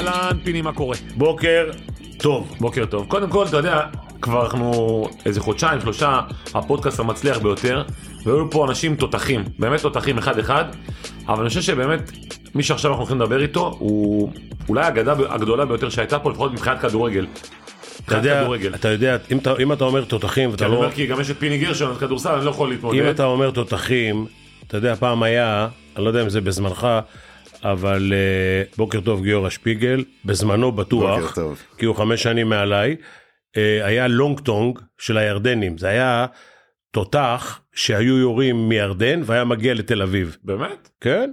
אהלן, פיני, מה קורה? בוקר טוב. בוקר טוב. קודם כל, אתה יודע, כבר אנחנו איזה חודשיים, שלושה, הפודקאסט המצליח ביותר, והיו פה אנשים תותחים, באמת תותחים אחד-אחד, אבל אני חושב שבאמת, מי שעכשיו אנחנו הולכים לדבר איתו, הוא אולי האגדה הגדולה ביותר שהייתה פה, לפחות מבחינת כדורגל. אתה יודע. אתה יודע, אם אתה, אם אתה אומר תותחים כי ואתה אני לא... אומר כי גם יש את פיני גרשון, אז כדורסל, אני לא יכול להתמודד. אם אתה אומר תותחים, אתה יודע, פעם היה, אני לא יודע אם זה בזמנך, אבל uh, בוקר טוב גיורא שפיגל, בזמנו בטוח, בוקר טוב. כי הוא חמש שנים מעליי, uh, היה לונגטונג של הירדנים, זה היה תותח שהיו יורים מירדן והיה מגיע לתל אביב, באמת? כן?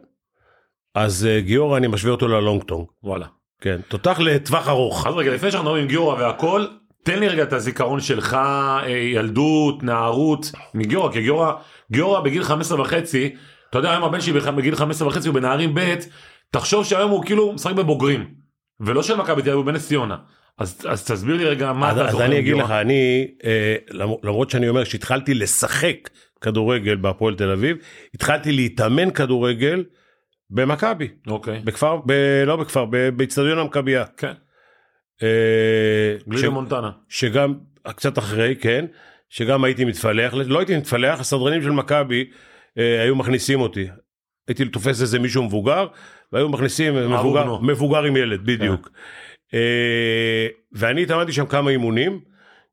אז uh, גיורא אני משווה אותו ללונגטונג, וואלה. כן, תותח לטווח ארוך. אז רגע, לפני שאנחנו מדברים עם גיורא והכל, תן לי רגע את הזיכרון שלך, ילדות, נערות, מגיורא, כי גיורא, גיורא בגיל 15 וחצי, אתה יודע, היום הבן שלי בגיל 15 וחצי הוא בנערים ב', תחשוב שהיום הוא כאילו משחק בבוגרים, ולא של מכבי תל אביב, הוא בנס ציונה. אז, אז תסביר לי רגע מה אז, אתה אז זוכר אני אגיד. לך, אני, אה, למ- למרות שאני אומר שהתחלתי לשחק כדורגל בהפועל תל אביב, התחלתי להתאמן כדורגל במכבי, אוקיי, בכפר, ב, לא בכפר, באיצטדיון המכבייה. כן, אה, גלידה ש- מונטנה. שגם, קצת אחרי, כן, שגם הייתי מתפלח, לא הייתי מתפלח, הסדרנים של מכבי היו מכניסים אותי. הייתי תופס איזה מישהו מבוגר, והיו מכניסים מבוגר. מבוגר עם ילד, בדיוק. אה, ואני התאמנתי שם כמה אימונים,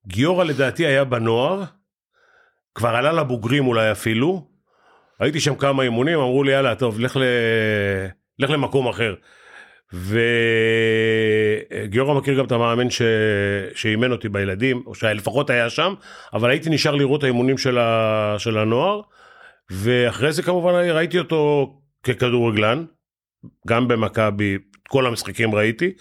גיורא לדעתי היה בנוער, כבר עלה לבוגרים אולי אפילו, הייתי שם כמה אימונים, אמרו לי יאללה טוב לך, ל... לך למקום אחר. וגיורא מכיר גם את המאמן ש... שאימן אותי בילדים, או שלפחות היה שם, אבל הייתי נשאר לראות האימונים של, ה... של הנוער, ואחרי זה כמובן ראיתי אותו ככדורגלן, גם במכבי, כל המשחקים ראיתי.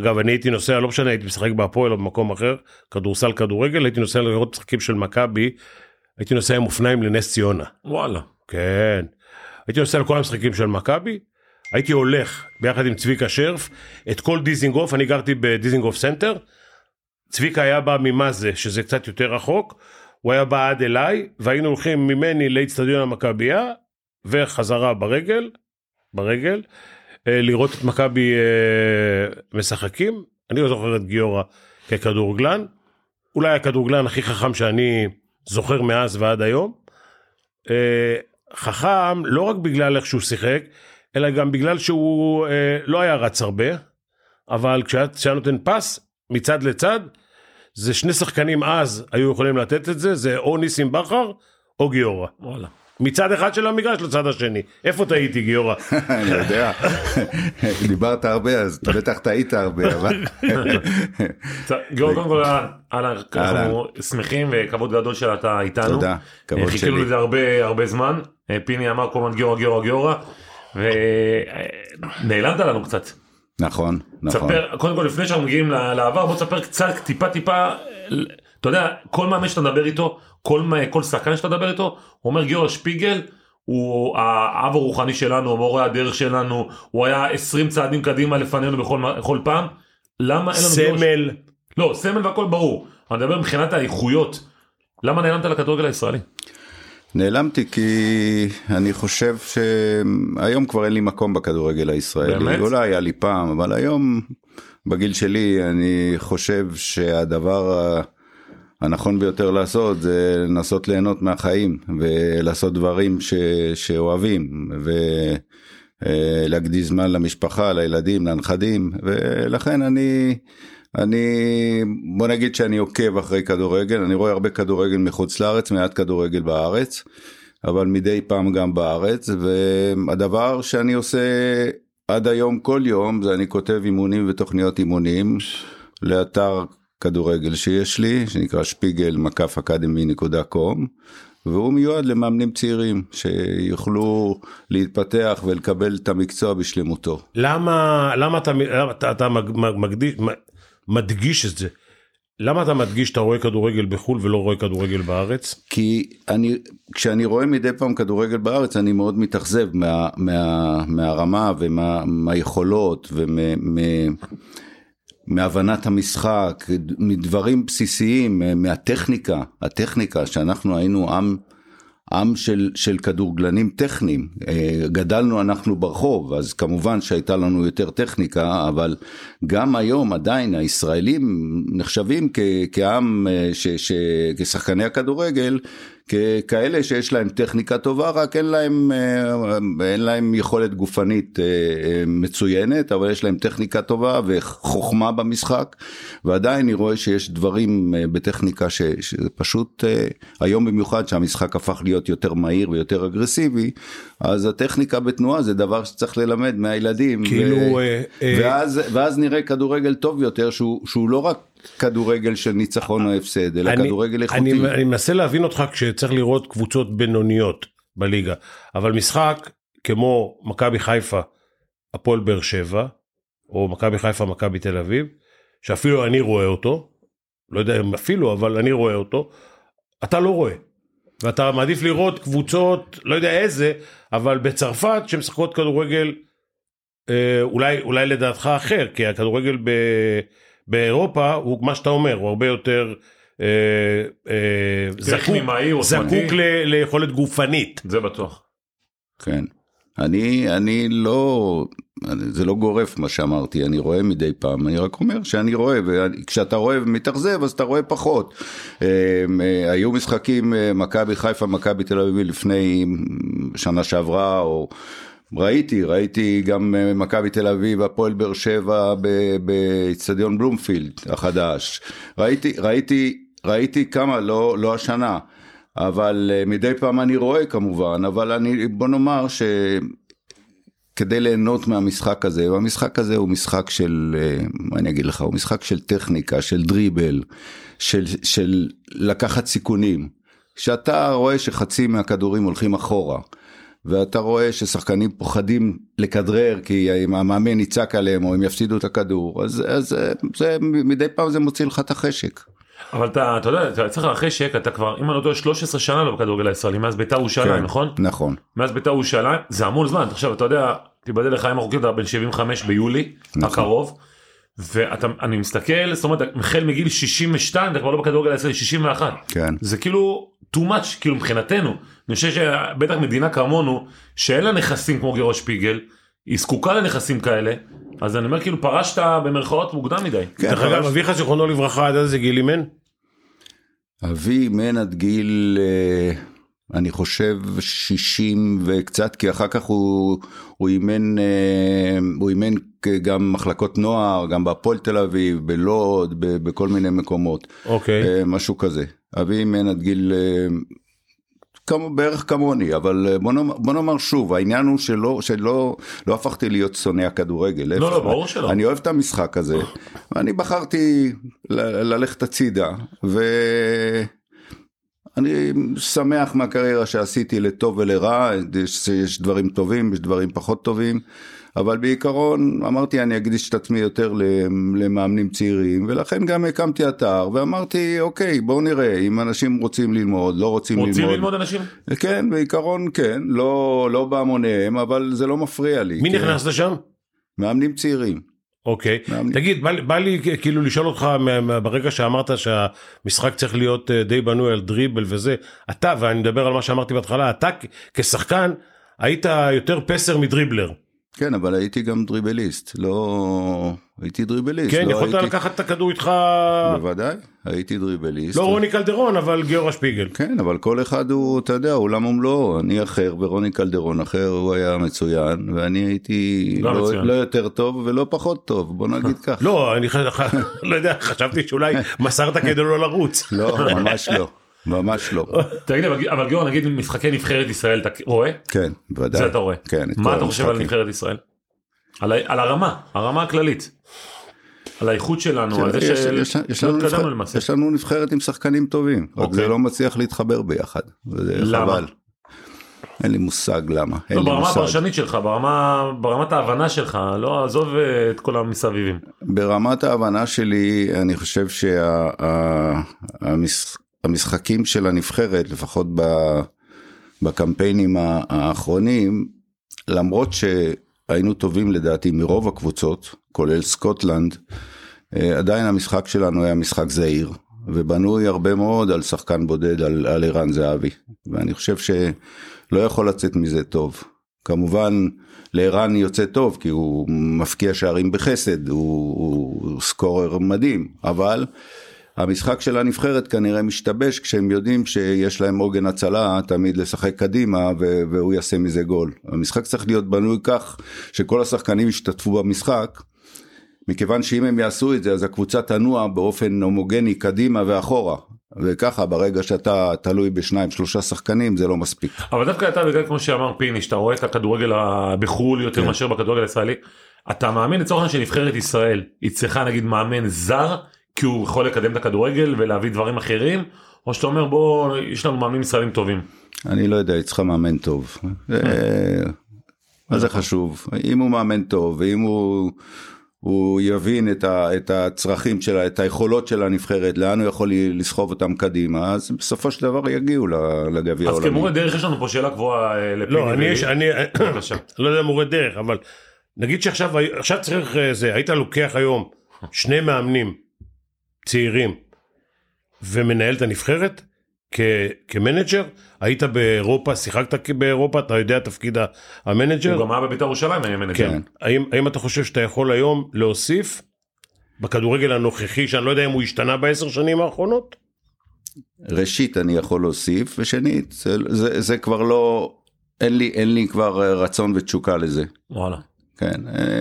אגב, אני הייתי נוסע, לא משנה, הייתי משחק בהפועל או במקום אחר, כדורסל, כדורגל, הייתי נוסע לראות משחקים של מכבי, הייתי נוסע עם אופניים לנס ציונה. וואלה. כן. הייתי נוסע לכל המשחקים של מכבי, הייתי הולך ביחד עם צביקה שרף, את כל דיזינגוף, אני גרתי בדיזינגוף סנטר, צביקה היה בא ממאזה, שזה קצת יותר רחוק, הוא היה בא עד אליי, והיינו הולכים ממני לאצטדיון המכבייה, וחזרה ברגל, ברגל, אה, לראות את מכבי אה, משחקים. אני לא זוכר את גיורא ככדורגלן, אולי הכדורגלן הכי חכם שאני זוכר מאז ועד היום. אה, חכם לא רק בגלל איך שהוא שיחק, אלא גם בגלל שהוא לא היה רץ הרבה, אבל כשהיה נותן פס מצד לצד, זה שני שחקנים אז היו יכולים לתת את זה, זה או ניסים בכר או גיורא. וואלה. מצד אחד של המגרש לצד השני. איפה טעיתי גיורא? אני יודע, דיברת הרבה אז אתה בטח טעית הרבה, אבל גיורא, קודם כל, אהלן, אנחנו שמחים וכבוד גדול שאתה איתנו. תודה, כבוד אה, חיכינו שלי. לזה הרבה הרבה זמן. אה, פיני אמר כל הזמן גיורא, גיורא, גיורא, ונעלמת לנו קצת. נכון, נכון. תספר, קודם כל לפני שאנחנו מגיעים ל- לעבר, בוא תספר קצת, טיפה טיפה, ל- אתה יודע, כל מאמן שאתה מדבר איתו, כל כל שחקן שאתה מדבר איתו, הוא אומר גיורא שפיגל. הוא האב הרוחני שלנו, המורה הדרך שלנו, הוא היה 20 צעדים קדימה לפנינו בכל בכל פעם. למה אין לנו גיורא סמל. לא, סמל והכל ברור. אני מדבר מבחינת האיכויות. למה נעלמת לכדורגל הישראלי? נעלמתי כי אני חושב שהיום כבר אין לי מקום בכדורגל הישראלי. באמת? אולי היה לי פעם, אבל היום בגיל שלי אני חושב שהדבר הנכון ביותר לעשות זה לנסות ליהנות מהחיים ולעשות דברים ש... שאוהבים ולהקדיש זמן למשפחה, לילדים, לנכדים ולכן אני... אני בוא נגיד שאני עוקב אחרי כדורגל אני רואה הרבה כדורגל מחוץ לארץ מעט כדורגל בארץ אבל מדי פעם גם בארץ והדבר שאני עושה עד היום כל יום זה אני כותב אימונים ותוכניות אימונים לאתר כדורגל שיש לי שנקרא שפיגל מקף אקדמי נקודה קום והוא מיועד למאמנים צעירים שיוכלו להתפתח ולקבל את המקצוע בשלמותו. למה, למה אתה, אתה, אתה מג- מג- מקדיש, מדגיש את זה? למה אתה מדגיש שאתה רואה כדורגל בחו"ל ולא רואה כדורגל בארץ? כי אני כשאני רואה מדי פעם כדורגל בארץ אני מאוד מתאכזב מה, מה, מהרמה ומהיכולות ומה, מה, מהבנת המשחק מדברים בסיסיים מהטכניקה הטכניקה שאנחנו היינו עם עם של, של כדורגלנים טכניים. אה, גדלנו אנחנו ברחוב, אז כמובן שהייתה לנו יותר טכניקה, אבל גם היום עדיין הישראלים נחשבים כ, כעם, אה, ש, ש, כשחקני הכדורגל, ככאלה שיש להם טכניקה טובה, רק אין להם, אה, אין להם יכולת גופנית מצוינת, אבל יש להם טכניקה טובה וחוכמה במשחק, ועדיין אני רואה שיש דברים בטכניקה ש, שזה פשוט, היום במיוחד שהמשחק הפך להיות להיות יותר מהיר ויותר אגרסיבי, אז הטכניקה בתנועה זה דבר שצריך ללמד מהילדים. כאילו... ו... אה, אה... ואז, ואז נראה כדורגל טוב יותר, שהוא, שהוא לא רק כדורגל של ניצחון או הפסד, אלא אני, כדורגל איכותי. אני, אני מנסה להבין אותך כשצריך לראות קבוצות בינוניות בליגה, אבל משחק כמו מכבי חיפה, הפועל באר שבע, או מכבי חיפה, מכבי תל אביב, שאפילו אני רואה אותו, לא יודע אם אפילו, אבל אני רואה אותו, אתה לא רואה. ואתה מעדיף לראות קבוצות, לא יודע איזה, אבל בצרפת שמשחקות כדורגל אה, אולי, אולי לדעתך אחר, כי הכדורגל ב, באירופה הוא מה שאתה אומר, הוא הרבה יותר אה, אה, זקוק, זקוק ל, ליכולת גופנית. זה בטוח. כן. אני, אני לא, זה לא גורף מה שאמרתי, אני רואה מדי פעם, אני רק אומר שאני רואה, וכשאתה רואה ומתאכזב אז אתה רואה פחות. אמ, אה, היו משחקים אה, מכבי חיפה, מכבי תל אביב לפני שנה שעברה, או... ראיתי, ראיתי גם אה, מכבי תל אביב, הפועל באר שבע באיצטדיון בלומפילד החדש. ראיתי, ראיתי, ראיתי כמה, לא, לא השנה. אבל מדי פעם אני רואה כמובן, אבל אני, בוא נאמר ש... כדי ליהנות מהמשחק הזה, והמשחק הזה הוא משחק של, אה, מה אני אגיד לך, הוא משחק של טכניקה, של דריבל, של, של לקחת סיכונים. כשאתה רואה שחצי מהכדורים הולכים אחורה, ואתה רואה ששחקנים פוחדים לכדרר כי אם המאמן יצעק עליהם או הם יפסידו את הכדור, אז, אז אה, זה, מדי פעם זה מוציא לך את החשק. אבל אתה, אתה יודע, אתה צריך לחשק, אתה כבר, אם אני לא טועה, 13 שנה לא בכדורגל הישראלי, מאז ביתר ירושלים, כן, נכון? נכון. מאז ביתר ירושלים, זה המון זמן, עכשיו אתה יודע, תיבדל לחיים ארוכים, אתה בן 75 ביולי, נכון. הקרוב, ואני מסתכל, זאת אומרת, החל מגיל 62, אתה כבר לא בכדורגל הישראלי, 61. כן. זה כאילו too much, כאילו מבחינתנו, אני חושב שבטח מדינה כמונו, שאין לה נכסים כמו גירו שפיגל, היא זקוקה לנכסים כאלה, אז אני אומר כאילו פרשת במרכאות מוקדם מדי. כן, דרך אגב, אביך זיכרונו לברכה, עד איזה גיל אימן? אבי אימן עד גיל, אה, אני חושב 60 וקצת, כי אחר כך הוא, הוא אימן, אה, הוא אימן גם מחלקות נוער, גם בהפועל תל אביב, בלוד, בכל מיני מקומות. אוקיי. אה, משהו כזה. אבי אימן עד גיל כמו, בערך כמוני, אבל אה, בוא נאמר, בוא נאמר שוב, העניין הוא שלא, שלא לא הפכתי להיות שונא הכדורגל. לא, לא, ברור שלא. אני אוהב את המשחק הזה, ואני בחרתי ל- ללכת הצידה, ואני שמח מהקריירה שעשיתי לטוב ולרע, יש, יש דברים טובים, יש דברים פחות טובים. אבל בעיקרון אמרתי אני אקדיש את עצמי יותר למאמנים צעירים ולכן גם הקמתי אתר ואמרתי אוקיי בואו נראה אם אנשים רוצים ללמוד לא רוצים, רוצים ללמוד. ללמוד אנשים? כן בעיקרון כן לא לא בהמוניהם אבל זה לא מפריע לי. מי כן. נכנסת שם? מאמנים צעירים. אוקיי, מאמנים. תגיד, בא, בא לי כאילו לשאול אותך ברגע שאמרת שהמשחק צריך להיות אה, די בנוי על דריבל וזה, אתה, ואני מדבר על מה שאמרתי בהתחלה, אתה כשחקן היית יותר פסר מדריבלר. כן, אבל הייתי גם דריבליסט, לא... הייתי דריבליסט. כן, לא יכולת הייתי... לקחת את הכדור איתך... בוודאי, הייתי דריבליסט. לא רוני קלדרון, אבל גיורא שפיגל. כן, אבל כל אחד הוא, אתה יודע, עולם ומלואו, אני אחר ורוני קלדרון אחר, הוא היה מצוין, ואני הייתי לא, לא, לא יותר טוב ולא פחות טוב, בוא נגיד כך. לא, אני לא יודע, חשבתי שאולי מסרת כדי לא לרוץ. לא, ממש לא. ממש לא. תגיד אבל גיורא נגיד משחקי נבחרת ישראל אתה רואה? כן בוודאי. זה אתה רואה. כן. מה אתה חושב על נבחרת ישראל? על, על הרמה הרמה הכללית. על האיכות שלנו, על זה שהתקדמנו למעשה. יש לנו נבחרת עם שחקנים טובים, רק זה אוקיי. לא מצליח להתחבר ביחד. למה? אין לי מושג למה. לא, ברמה הפרשנית שלך, ברמה, ברמת ההבנה שלך, לא עזוב את כל המסביבים. ברמת ההבנה שלי, אני חושב שהמשחק המשחקים של הנבחרת, לפחות בקמפיינים האחרונים, למרות שהיינו טובים לדעתי מרוב הקבוצות, כולל סקוטלנד, אה, עדיין המשחק שלנו היה משחק זהיר. ובנוי הרבה מאוד על שחקן בודד, על, על ערן זהבי, ואני חושב שלא יכול לצאת מזה טוב. כמובן, לערן יוצא טוב, כי הוא מפקיע שערים בחסד, הוא, הוא סקורר מדהים, אבל המשחק של הנבחרת כנראה משתבש כשהם יודעים שיש להם עוגן הצלה תמיד לשחק קדימה והוא יעשה מזה גול. המשחק צריך להיות בנוי כך שכל השחקנים ישתתפו במשחק. מכיוון שאם הם יעשו את זה אז הקבוצה תנוע באופן הומוגני קדימה ואחורה וככה ברגע שאתה תלוי בשניים שלושה שחקנים זה לא מספיק. אבל דווקא אתה בגלל כמו שאמר פיני שאתה רואה את הכדורגל בחו"ל יותר כן. מאשר בכדורגל הישראלי אתה מאמין לצורך העניין שנבחרת ישראל היא צריכה נגיד מאמן זר כי הוא יכול לקדם את הכדורגל ולהביא דברים אחרים, או שאתה אומר בוא יש לנו מאמנים ישראלים טובים. אני לא יודע, היא צריכה מאמן טוב. אה, מה זה חשוב? אם הוא מאמן טוב ואם הוא... הוא יבין את, ה, את הצרכים שלה, את היכולות של הנבחרת, לאן הוא יכול לסחוב אותם קדימה, אז בסופו של דבר יגיעו לגביע העולמי. אז כמורה דרך יש לנו פה שאלה גבוהה אה, לפיני. לא, אני, יש, אני לא יודע מורה דרך, אבל נגיד שעכשיו צריך אה, זה, היית לוקח היום שני מאמנים צעירים ומנהל את הנבחרת כ, כמנג'ר? היית באירופה, שיחקת באירופה, אתה יודע תפקיד המנג'ר? הוא גם היה בבית"ר ירושלים, היה מנג'ר. כן. האם, האם אתה חושב שאתה יכול היום להוסיף בכדורגל הנוכחי, שאני לא יודע אם הוא השתנה בעשר שנים האחרונות? ראשית אני יכול להוסיף, ושנית, זה, זה, זה כבר לא, אין לי, אין לי כבר רצון ותשוקה לזה. וואלה. כן,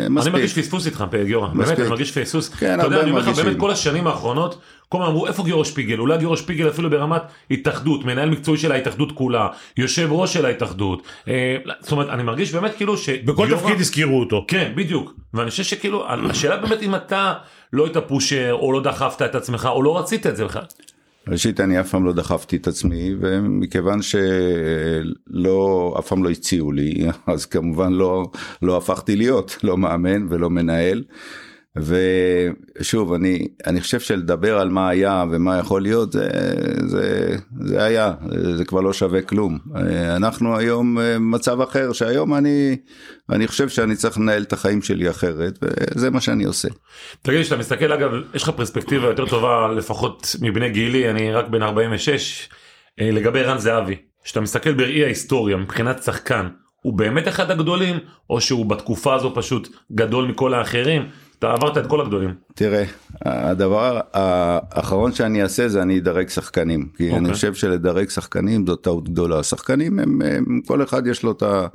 מספיק. אני מרגיש פספוס איתך גיורא, באמת אני מרגיש פספוס. כן, אתה יודע, אני אומר לך באמת כל השנים האחרונות, כל הזמן אמרו איפה גיורא שפיגל, אולי גיורא שפיגל אפילו ברמת התאחדות, מנהל מקצועי של ההתאחדות כולה, יושב ראש של ההתאחדות. אה, זאת אומרת, אני מרגיש באמת כאילו ש... בכל תפקיד הזכירו אותו. כן, בדיוק. ואני חושב שכאילו, השאלה באמת אם אתה לא היית פושר, או לא דחפת את עצמך, או לא רצית את זה בכלל. ראשית אני אף פעם לא דחפתי את עצמי ומכיוון שלא אף פעם לא הציעו לי אז כמובן לא לא הפכתי להיות לא מאמן ולא מנהל. ושוב אני אני חושב שלדבר על מה היה ומה יכול להיות זה זה זה היה זה כבר לא שווה כלום. אנחנו היום מצב אחר שהיום אני אני חושב שאני צריך לנהל את החיים שלי אחרת וזה מה שאני עושה. תגיד שאתה מסתכל אגב יש לך פרספקטיבה יותר טובה לפחות מבני גילי אני רק בן 46 לגבי רן זהבי. שאתה מסתכל בראי ההיסטוריה מבחינת שחקן הוא באמת אחד הגדולים או שהוא בתקופה הזו פשוט גדול מכל האחרים אתה עברת את כל הגדולים. תראה, הדבר האחרון שאני אעשה זה אני אדרג שחקנים. כי okay. אני אוקיי. חושב שלדרג שחקנים זאת טעות גדולה. שחקנים הם, הם, כל אחד יש לו את ה...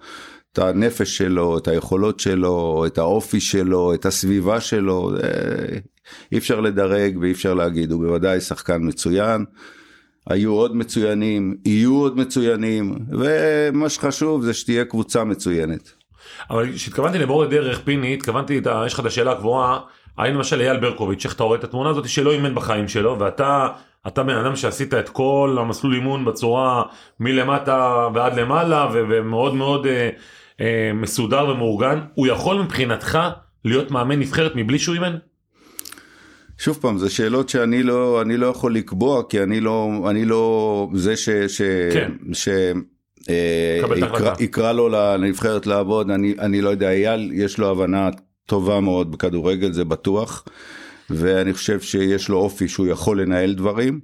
את הנפש שלו, את היכולות שלו, את האופי שלו, את הסביבה שלו, אי אפשר לדרג ואי אפשר להגיד, הוא בוודאי שחקן מצוין, היו עוד מצוינים, יהיו עוד מצוינים, ומה שחשוב זה שתהיה קבוצה מצוינת. אבל כשהתכוונתי למורה דרך פיני התכוונתי יש לך את השאלה הקבועה האם למשל אייל ברקוביץ' איך אתה רואה את התמונה הזאת שלא אימן בחיים שלו ואתה אתה בן אדם שעשית את כל המסלול אימון בצורה מלמטה ועד למעלה ומאוד מאוד אה, אה, מסודר ומאורגן הוא יכול מבחינתך להיות מאמן נבחרת מבלי שהוא אימן? שוב פעם זה שאלות שאני לא לא יכול לקבוע כי אני לא אני לא זה ש... ש... כן. ש... אה, יקרא לו לנבחרת לעבוד, אני, אני לא יודע, אייל יש לו הבנה טובה מאוד בכדורגל, זה בטוח, ואני חושב שיש לו אופי שהוא יכול לנהל דברים.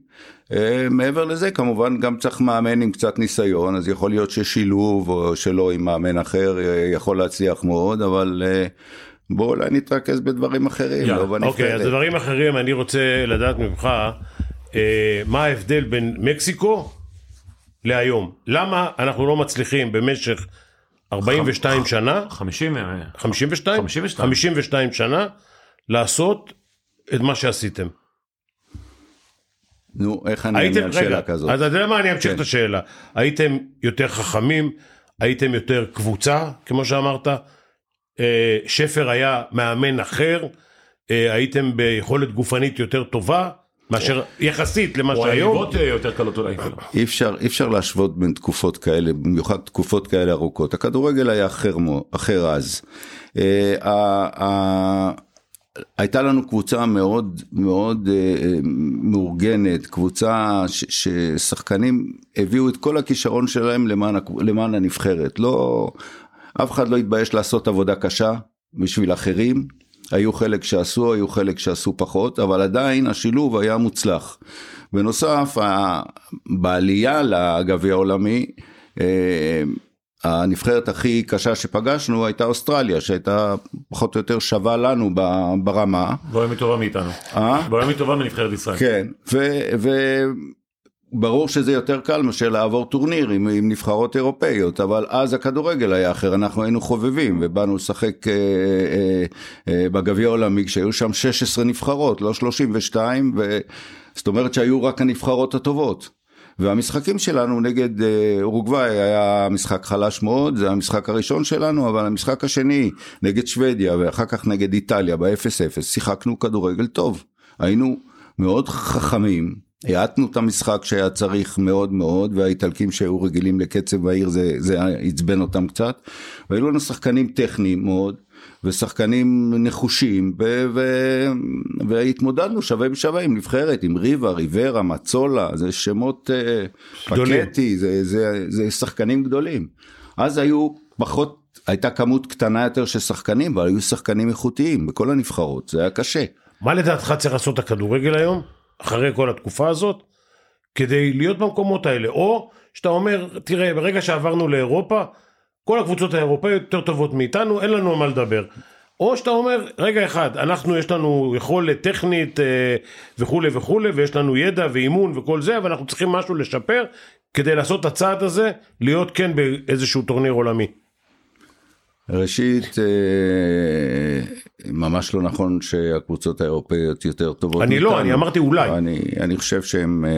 אה, מעבר לזה כמובן גם צריך מאמן עם קצת ניסיון, אז יכול להיות ששילוב או שלא עם מאמן אחר אה, יכול להצליח מאוד, אבל... בוא אולי נתרכז בדברים אחרים, yeah. לא בנבחרת. אוקיי, אז דברים אחרים אני רוצה לדעת ממך, אה, מה ההבדל בין מקסיקו להיום. למה אנחנו לא מצליחים במשך 42 שנה, 50, 52? 52, 52 שנה, לעשות את מה שעשיתם. נו, איך אני אענה על שאלה כזאת? אז אתה יודע מה, אני אמשיך כן. את השאלה. הייתם יותר חכמים, הייתם יותר קבוצה, כמו שאמרת, אה, שפר היה מאמן אחר, אה, הייתם ביכולת גופנית יותר טובה, מאשר יחסית למה שהיום. או יותר קלות אולי. אי אפשר, אי אפשר להשוות בין תקופות כאלה, במיוחד תקופות כאלה ארוכות. הכדורגל היה אחר, אחר אז. אה, הייתה לנו קבוצה מאוד מאוד אה, מאורגנת, קבוצה ששחקנים הביאו את כל הכישרון שלהם למען, למען הנבחרת. לא, אף אחד לא התבייש לעשות עבודה קשה בשביל אחרים. היו חלק שעשו, היו חלק שעשו פחות, אבל עדיין השילוב היה מוצלח. בנוסף, בעלייה לגביע העולמי, אה, הנבחרת הכי קשה שפגשנו הייתה אוסטרליה, שהייתה פחות או יותר שווה לנו ברמה. והיום היא טובה מאיתנו. אה? והיום היא טובה מנבחרת ישראל. כן, וברור שזה יותר קל מאשר לעבור טורניר עם, עם נבחרות אירופאיות, אבל אז הכדורגל היה אחר, אנחנו היינו חובבים ובאנו לשחק אה, אה, אה, בגביע העולמי כשהיו שם 16 נבחרות, לא 32, ו... זאת אומרת שהיו רק הנבחרות הטובות. והמשחקים שלנו נגד אה, אורוגוואי היה משחק חלש מאוד, זה המשחק הראשון שלנו, אבל המשחק השני נגד שוודיה ואחר כך נגד איטליה ב-0-0, שיחקנו כדורגל טוב. היינו מאוד חכמים, האטנו את המשחק שהיה צריך מאוד מאוד, והאיטלקים שהיו רגילים לקצב מהיר זה, זה עצבן אותם קצת, והיו לנו שחקנים טכניים מאוד. ושחקנים נחושים, ו- ו- והתמודדנו שווה בשווה עם נבחרת, עם ריבה, ריברה, מצולה, זה שמות uh, פקטי, זה, זה, זה שחקנים גדולים. אז היו פחות, הייתה כמות קטנה יותר של שחקנים, אבל היו שחקנים איכותיים בכל הנבחרות, זה היה קשה. מה לדעתך צריך לעשות הכדורגל היום, אחרי כל התקופה הזאת, כדי להיות במקומות האלה? או שאתה אומר, תראה, ברגע שעברנו לאירופה, כל הקבוצות האירופאיות יותר טובות מאיתנו, אין לנו על מה לדבר. או שאתה אומר, רגע אחד, אנחנו יש לנו יכולת טכנית אה, וכולי וכולי, ויש לנו ידע ואימון וכל זה, אבל אנחנו צריכים משהו לשפר כדי לעשות את הצעד הזה, להיות כן באיזשהו טורניר עולמי. ראשית, אה, ממש לא נכון שהקבוצות האירופאיות יותר טובות. אני לא, אני אמרתי אולי. אני, אני חושב שהן אה,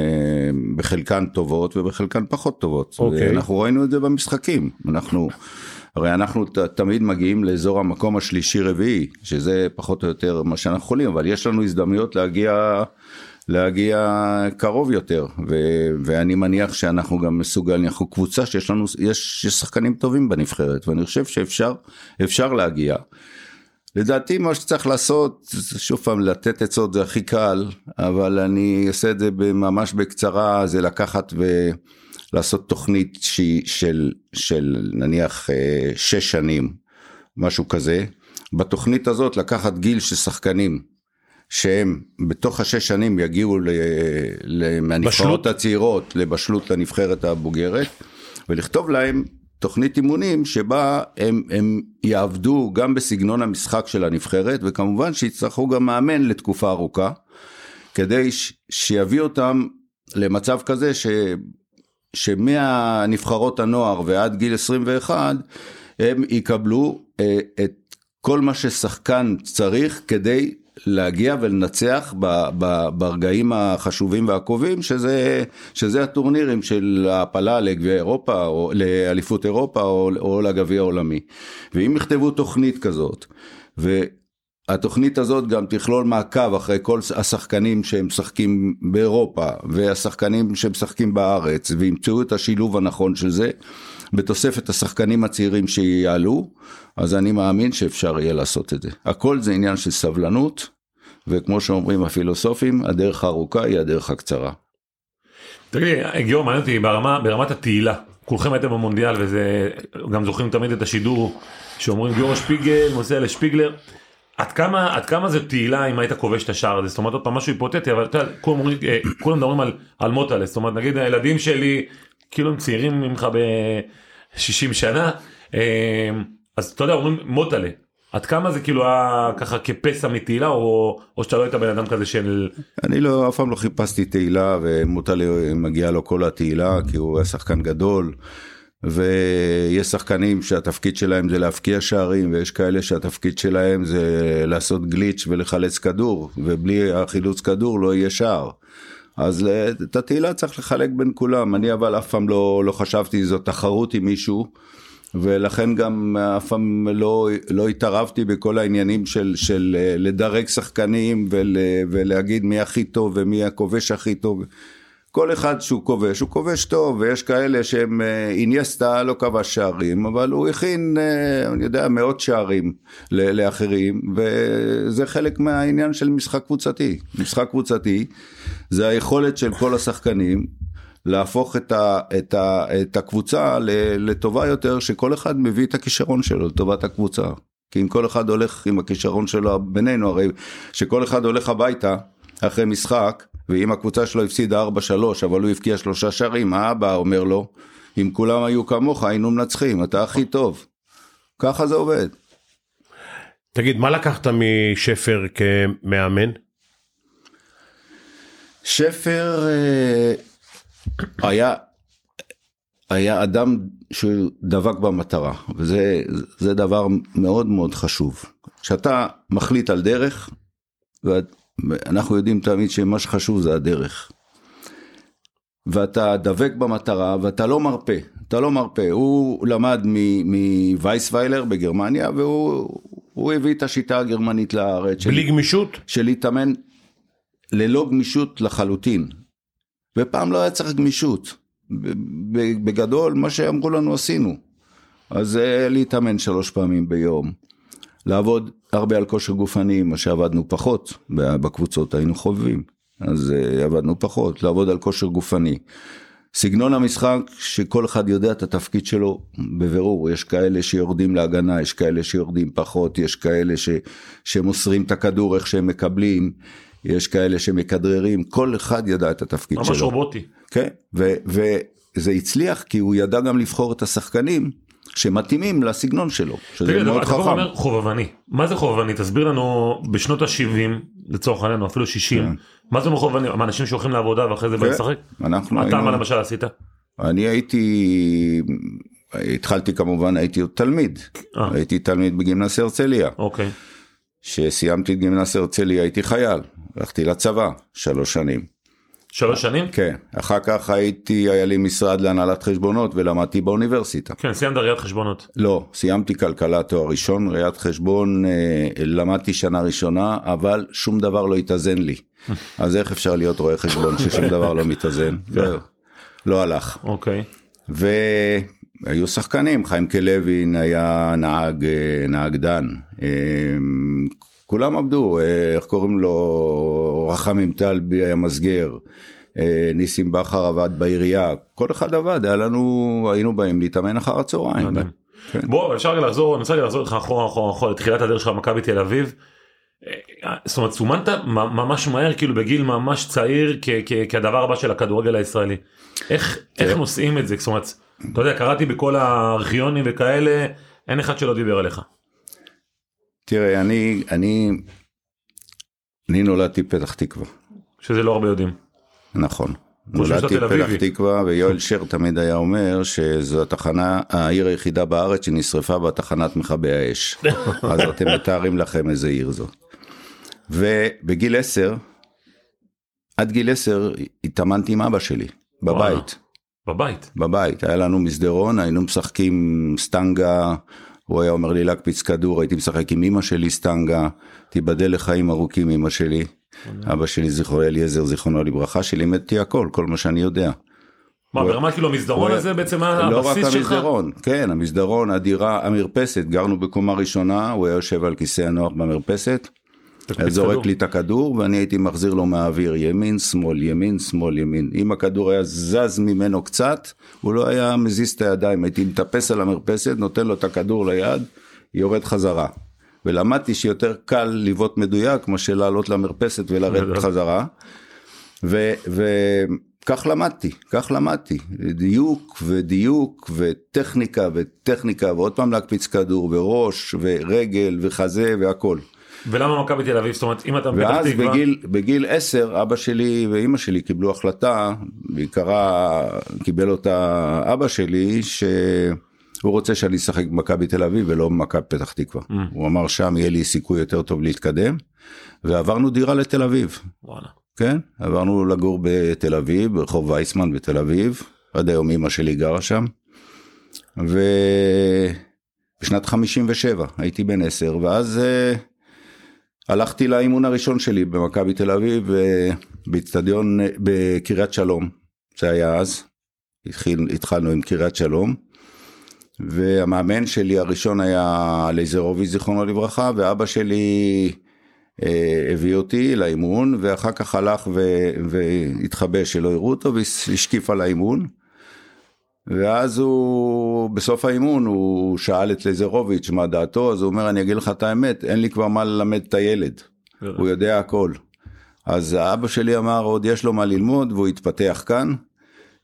בחלקן טובות ובחלקן פחות טובות. אוקיי. אנחנו ראינו את זה במשחקים. אנחנו, הרי אנחנו ת, תמיד מגיעים לאזור המקום השלישי-רביעי, שזה פחות או יותר מה שאנחנו יכולים, אבל יש לנו הזדמנויות להגיע... להגיע קרוב יותר ו, ואני מניח שאנחנו גם מסוגלים אנחנו קבוצה שיש לנו יש, יש שחקנים טובים בנבחרת ואני חושב שאפשר אפשר להגיע. לדעתי מה שצריך לעשות שוב פעם לתת עצות זה הכי קל אבל אני אעשה את זה ממש בקצרה זה לקחת ולעשות תוכנית שהיא של, של נניח אה, שש שנים משהו כזה בתוכנית הזאת לקחת גיל של שחקנים שהם בתוך השש שנים יגיעו מהנבחרות הצעירות לבשלות לנבחרת הבוגרת ולכתוב להם תוכנית אימונים שבה הם, הם יעבדו גם בסגנון המשחק של הנבחרת וכמובן שיצטרכו גם מאמן לתקופה ארוכה כדי ש, שיביא אותם למצב כזה ש, שמהנבחרות הנוער ועד גיל 21 הם יקבלו אה, את כל מה ששחקן צריך כדי להגיע ולנצח ב, ב, ברגעים החשובים והקרובים שזה, שזה הטורנירים של העפלה לגביע אירופה או לאליפות אירופה או, או לגביע העולמי. ואם יכתבו תוכנית כזאת והתוכנית הזאת גם תכלול מעקב אחרי כל השחקנים שהם משחקים באירופה והשחקנים שמשחקים בארץ וימצאו את השילוב הנכון של זה בתוספת השחקנים הצעירים שיעלו, אז אני מאמין שאפשר יהיה לעשות את זה. הכל זה עניין של סבלנות, וכמו שאומרים הפילוסופים, הדרך הארוכה היא הדרך הקצרה. תגיד, גיאור, מעניין אותי ברמה, ברמת התהילה. כולכם הייתם במונדיאל וזה, גם זוכרים תמיד את השידור שאומרים גיאור שפיגל מוסר לשפיגלר. עד כמה, עד כמה זה תהילה אם היית כובש את השער הזה, זאת אומרת עוד פעם משהו היפותטי, אבל אתה יודע, כולם, אה, מדברים על, על מוטלה, זאת אומרת נגיד הילדים שלי כאילו הם צעירים ממך ב-60 שנה, אה, אז אתה יודע, אומרים מוטלה. עד כמה זה כאילו היה ככה כפסע מתהילה או, או שאתה לא היית בן אדם כזה של... אני לא, אף פעם לא חיפשתי תהילה ומוטלה מגיעה לו כל התהילה כי הוא היה שחקן גדול. ויש שחקנים שהתפקיד שלהם זה להפקיע שערים ויש כאלה שהתפקיד שלהם זה לעשות גליץ' ולחלץ כדור ובלי החילוץ כדור לא יהיה שער. אז אה, את התהילה צריך לחלק בין כולם, אני אבל אף פעם לא, לא חשבתי זו תחרות עם מישהו, ולכן גם אף פעם לא, לא התערבתי בכל העניינים של, של אה, לדרג שחקנים ול, ולהגיד מי הכי טוב ומי הכובש הכי טוב. כל אחד שהוא כובש, הוא כובש טוב, ויש כאלה שהם, אה, אינייסטה לא כבש שערים, אבל הוא הכין, אני יודע, מאות שערים לאחרים, וזה חלק מהעניין של משחק קבוצתי. משחק קבוצתי זה היכולת של כל השחקנים להפוך את, ה, את, ה, את הקבוצה לטובה יותר, שכל אחד מביא את הכישרון שלו לטובת הקבוצה. כי אם כל אחד הולך עם הכישרון שלו בינינו, הרי שכל אחד הולך הביתה אחרי משחק, ואם הקבוצה שלו הפסידה 4-3, אבל הוא הבקיע שלושה שערים, האבא אומר לו, אם כולם היו כמוך היינו מנצחים, אתה הכי טוב. ככה זה עובד. תגיד, מה לקחת משפר כמאמן? שפר אה, היה, היה אדם שדבק במטרה, וזה זה דבר מאוד מאוד חשוב. כשאתה מחליט על דרך, ואנחנו יודעים תמיד שמה שחשוב זה הדרך. ואתה דבק במטרה ואתה לא מרפה, אתה לא מרפה. הוא למד מווייסוויילר בגרמניה והוא הביא את השיטה הגרמנית לארץ. בלי גמישות? של להתאמן ללא גמישות לחלוטין. ופעם לא היה צריך גמישות. בגדול מה שאמרו לנו עשינו. אז אה, להתאמן שלוש פעמים ביום. לעבוד הרבה על כושר גופני, מה שעבדנו פחות בקבוצות היינו חובבים. אז uh, עבדנו פחות, לעבוד על כושר גופני. סגנון המשחק שכל אחד יודע את התפקיד שלו בבירור, יש כאלה שיורדים להגנה, יש כאלה שיורדים פחות, יש כאלה ש, שמוסרים את הכדור איך שהם מקבלים, יש כאלה שמכדררים, כל אחד ידע את התפקיד ממש שלו. ממש רובוטי. כן, ו, וזה הצליח כי הוא ידע גם לבחור את השחקנים שמתאימים לסגנון שלו, שזה תגיד, מאוד אתה חכם. אתה אומר חובבני, מה זה חובבני? תסביר לנו בשנות ה-70, לצורך העניין, אפילו 60, כן. מה זה אומר חובבני? מה, אנשים שהולכים לעבודה ואחרי זה באים כן, לשחק? אנחנו אתה היינו- מה למשל עשית? אני הייתי, התחלתי כמובן, הייתי עוד תלמיד, אה. הייתי תלמיד בגימנסיה הרצליה. אוקיי. כשסיימתי את גימנסיה הרצליה הייתי חייל, הלכתי לצבא שלוש שנים. שלוש שנים? כן, אחר כך הייתי, היה לי משרד להנהלת חשבונות ולמדתי באוניברסיטה. כן, סיימת ראיית חשבונות. לא, סיימתי כלכלה תואר ראשון, ראיית חשבון, אה, למדתי שנה ראשונה, אבל שום דבר לא התאזן לי. אז איך אפשר להיות רואה חשבון ששום דבר לא מתאזן? זהו, לא הלך. אוקיי. והיו שחקנים, חיים כלוין היה נהג, אה, נהג דן, אה, כולם עבדו, אה, איך קוראים לו, רחמים טלבי היה מסגר, אה, ניסים בכר עבד בעירייה, כל אחד עבד, היה לנו, היינו באים להתאמן אחר הצהריים. כן. בוא אפשר רגע לחזור, אני רוצה רגע לחזור איתך אחורה אחורה אחורה לתחילת הדרך שלך במכבי תל אביב. אה, זאת אומרת סומנת ממש מהר כאילו בגיל ממש צעיר כ- כ- כהדבר הבא של הכדורגל הישראלי. איך איך נושאים את זה זאת אומרת אתה יודע קראתי בכל הארכיונים וכאלה אין אחד שלא דיבר עליך. תראה, אני, אני, אני נולדתי פתח תקווה, שזה לא הרבה יודעים. נכון. נולדתי בפתח. תקווה ויואל שר תמיד היה אומר שזו התחנה, העיר היחידה בארץ שנשרפה בה תחנת מכבי האש. אז אתם מתארים לכם איזה עיר זו. ובגיל עשר, עד גיל עשר התאמנתי עם אבא שלי, בבית. בבית. בבית, היה לנו מסדרון, היינו משחקים סטנגה, הוא היה אומר לי להקפיץ כדור, הייתי משחק עם אמא שלי סטנגה, תיבדל לחיים ארוכים אמא שלי. אבא שלי זכרו אליעזר זיכרונו לברכה שלימד אותי הכל, כל מה שאני יודע. מה ברמה כאילו המסדרון הזה בעצם לא רק הבסיס שלך. המסדרון, כן, המסדרון, הדירה, המרפסת, גרנו בקומה ראשונה, הוא היה יושב על כיסא הנוח במרפסת, זורק. לי את הכדור ואני הייתי מחזיר לו מהאוויר ימין שמאל ימין שמאל ימין. אם הכדור היה זז ממנו קצת הוא לא היה מזיז את הידיים. הייתי מטפס על המרפסת נותן לו את הכדור ליד יורד חזרה. ולמדתי שיותר קל לבעוט מדויק מאשר לעלות למרפסת ולרדת חזרה. וכך למדתי כך למדתי. דיוק ודיוק וטכניקה וטכניקה ועוד פעם להקפיץ כדור וראש ורגל וחזה והכל. ולמה מכבי תל אביב זאת אומרת אם אתה מפתח ואז תקווה. בגיל, בגיל 10 אבא שלי ואימא שלי קיבלו החלטה, בעיקרה קיבל אותה אבא שלי, שהוא רוצה שאני אשחק במכבי תל אביב ולא במכבי פתח תקווה. Mm. הוא אמר שם יהיה לי סיכוי יותר טוב להתקדם, ועברנו דירה לתל אביב, וואלה. כן? עברנו לגור בתל אביב, ברחוב וייסמן בתל אביב, עד היום אימא שלי גרה שם. ובשנת 57 הייתי בן 10, ואז uh, הלכתי לאימון הראשון שלי במכבי תל אביב, uh, באיצטדיון, uh, בקריית שלום, זה היה אז, התחיל, התחלנו עם קריית שלום. והמאמן שלי הראשון היה לייזרוביץ' זיכרונו לברכה, ואבא שלי אה, הביא אותי לאימון, ואחר כך הלך ו- והתחבא שלא יראו אותו והשקיף על האימון. ואז הוא, בסוף האימון, הוא שאל את לזרוביץ' מה דעתו, אז הוא אומר, אני אגיד לך את האמת, אין לי כבר מה ללמד את הילד, הוא יודע הכל. אז האבא שלי אמר, עוד יש לו מה ללמוד, והוא התפתח כאן,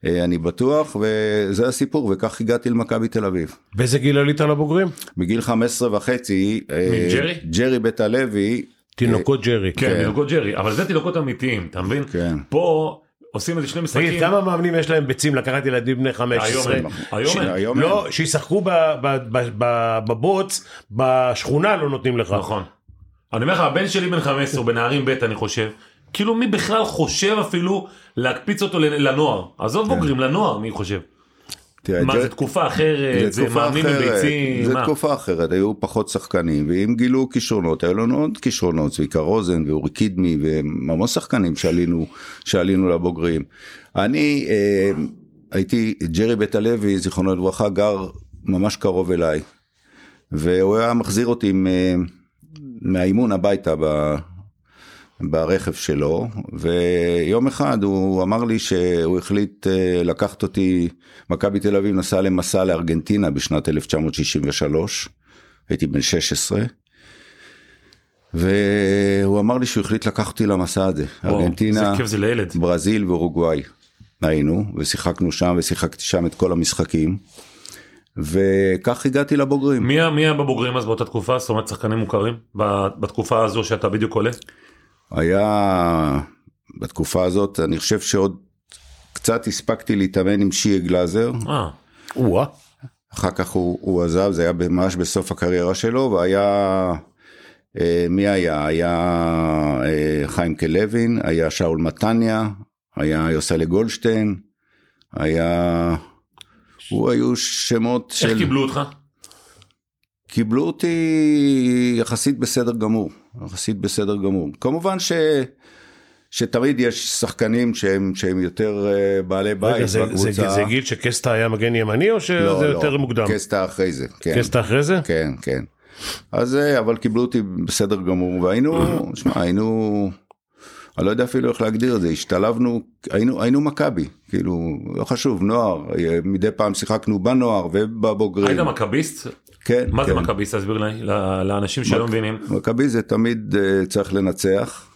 אה, אני בטוח, וזה הסיפור, וכך הגעתי למכבי תל אביב. באיזה גיל עלית לבוגרים? בגיל 15 וחצי, אה, ג'רי? ג'רי בית הלוי, תינוקות ג'רי. כן, תינוקות ג'רי, אבל זה תינוקות אמיתיים, אתה מבין? כן. פה עושים איזה שני משחקים. תגיד, כמה מאמנים יש להם ביצים לקחת ילדים בני 15? היום אין. לא, שישחקו ב- ב- ב- ב- בבוץ, בשכונה לא נותנים לך. נכון. אני אומר לך, הבן שלי בן 15, הוא בנערים ב' אני חושב. כאילו מי בכלל חושב אפילו להקפיץ אותו לנוער. עזוב בוגרים, לנוער מי חושב. תראה, מה ג'רי- זה תקופה אחרת, זה מאמין אחרת, בביצים, זה מה? תקופה אחרת, היו פחות שחקנים, ואם גילו כישרונות, היו לנו עוד כישרונות, צביקה רוזן ואורי קדמי, והמון שחקנים שעלינו, שעלינו לבוגרים. אני אה, הייתי, ג'רי בית הלוי, זיכרונו לברכה, גר ממש קרוב אליי, והוא היה מחזיר אותי עם, אה, מהאימון הביתה ב... ברכב שלו, ויום אחד הוא אמר לי שהוא החליט אה, לקחת אותי, מכבי תל אביב נסעה למסע לארגנטינה בשנת 1963, הייתי בן 16, והוא אמר לי שהוא החליט לקחת אותי למסע הזה, וואו, ארגנטינה, זה לילד. ברזיל ואורוגוואי היינו, ושיחקנו שם, ושיחקתי שם את כל המשחקים, וכך הגעתי לבוגרים. מי היה- מי היה בבוגרים אז באותה תקופה? זאת אומרת שחקנים מוכרים? בתקופה הזו שאתה בדיוק עולה? היה בתקופה הזאת, אני חושב שעוד קצת הספקתי להתאמן עם שיה גלאזר, אה. אחר כך הוא, הוא עזב, זה היה ממש בסוף הקריירה שלו, והיה, אה, מי היה? היה אה, חיימקה לוין, היה שאול מתניה, היה יוסלה גולדשטיין, היה... הוא היו שמות של... איך קיבלו אותך? קיבלו אותי יחסית בסדר גמור, יחסית בסדר גמור. כמובן ש... שתמיד יש שחקנים שהם, שהם יותר אה, בעלי בית רגע, זה- בקבוצה. זה זה גיל שקסטה היה מגן ימני או שזה לא, יותר לא, מוקדם? קסטה אחרי זה, כן. קסטה אחרי זה? כן, כן. אז אה, אבל קיבלו אותי בסדר גמור, והיינו, שמע, היינו, אני לא יודע אפילו איך להגדיר את זה, השתלבנו, היינו, היינו מכבי, כאילו, לא חשוב, נוער, אה, מדי פעם שיחקנו בנוער ובבוגרים. היית מכביסט? כן, מה זה כן. מכביסט? תסביר לי, ל- לאנשים שלא מבינים. מכבי זה תמיד אה, צריך לנצח.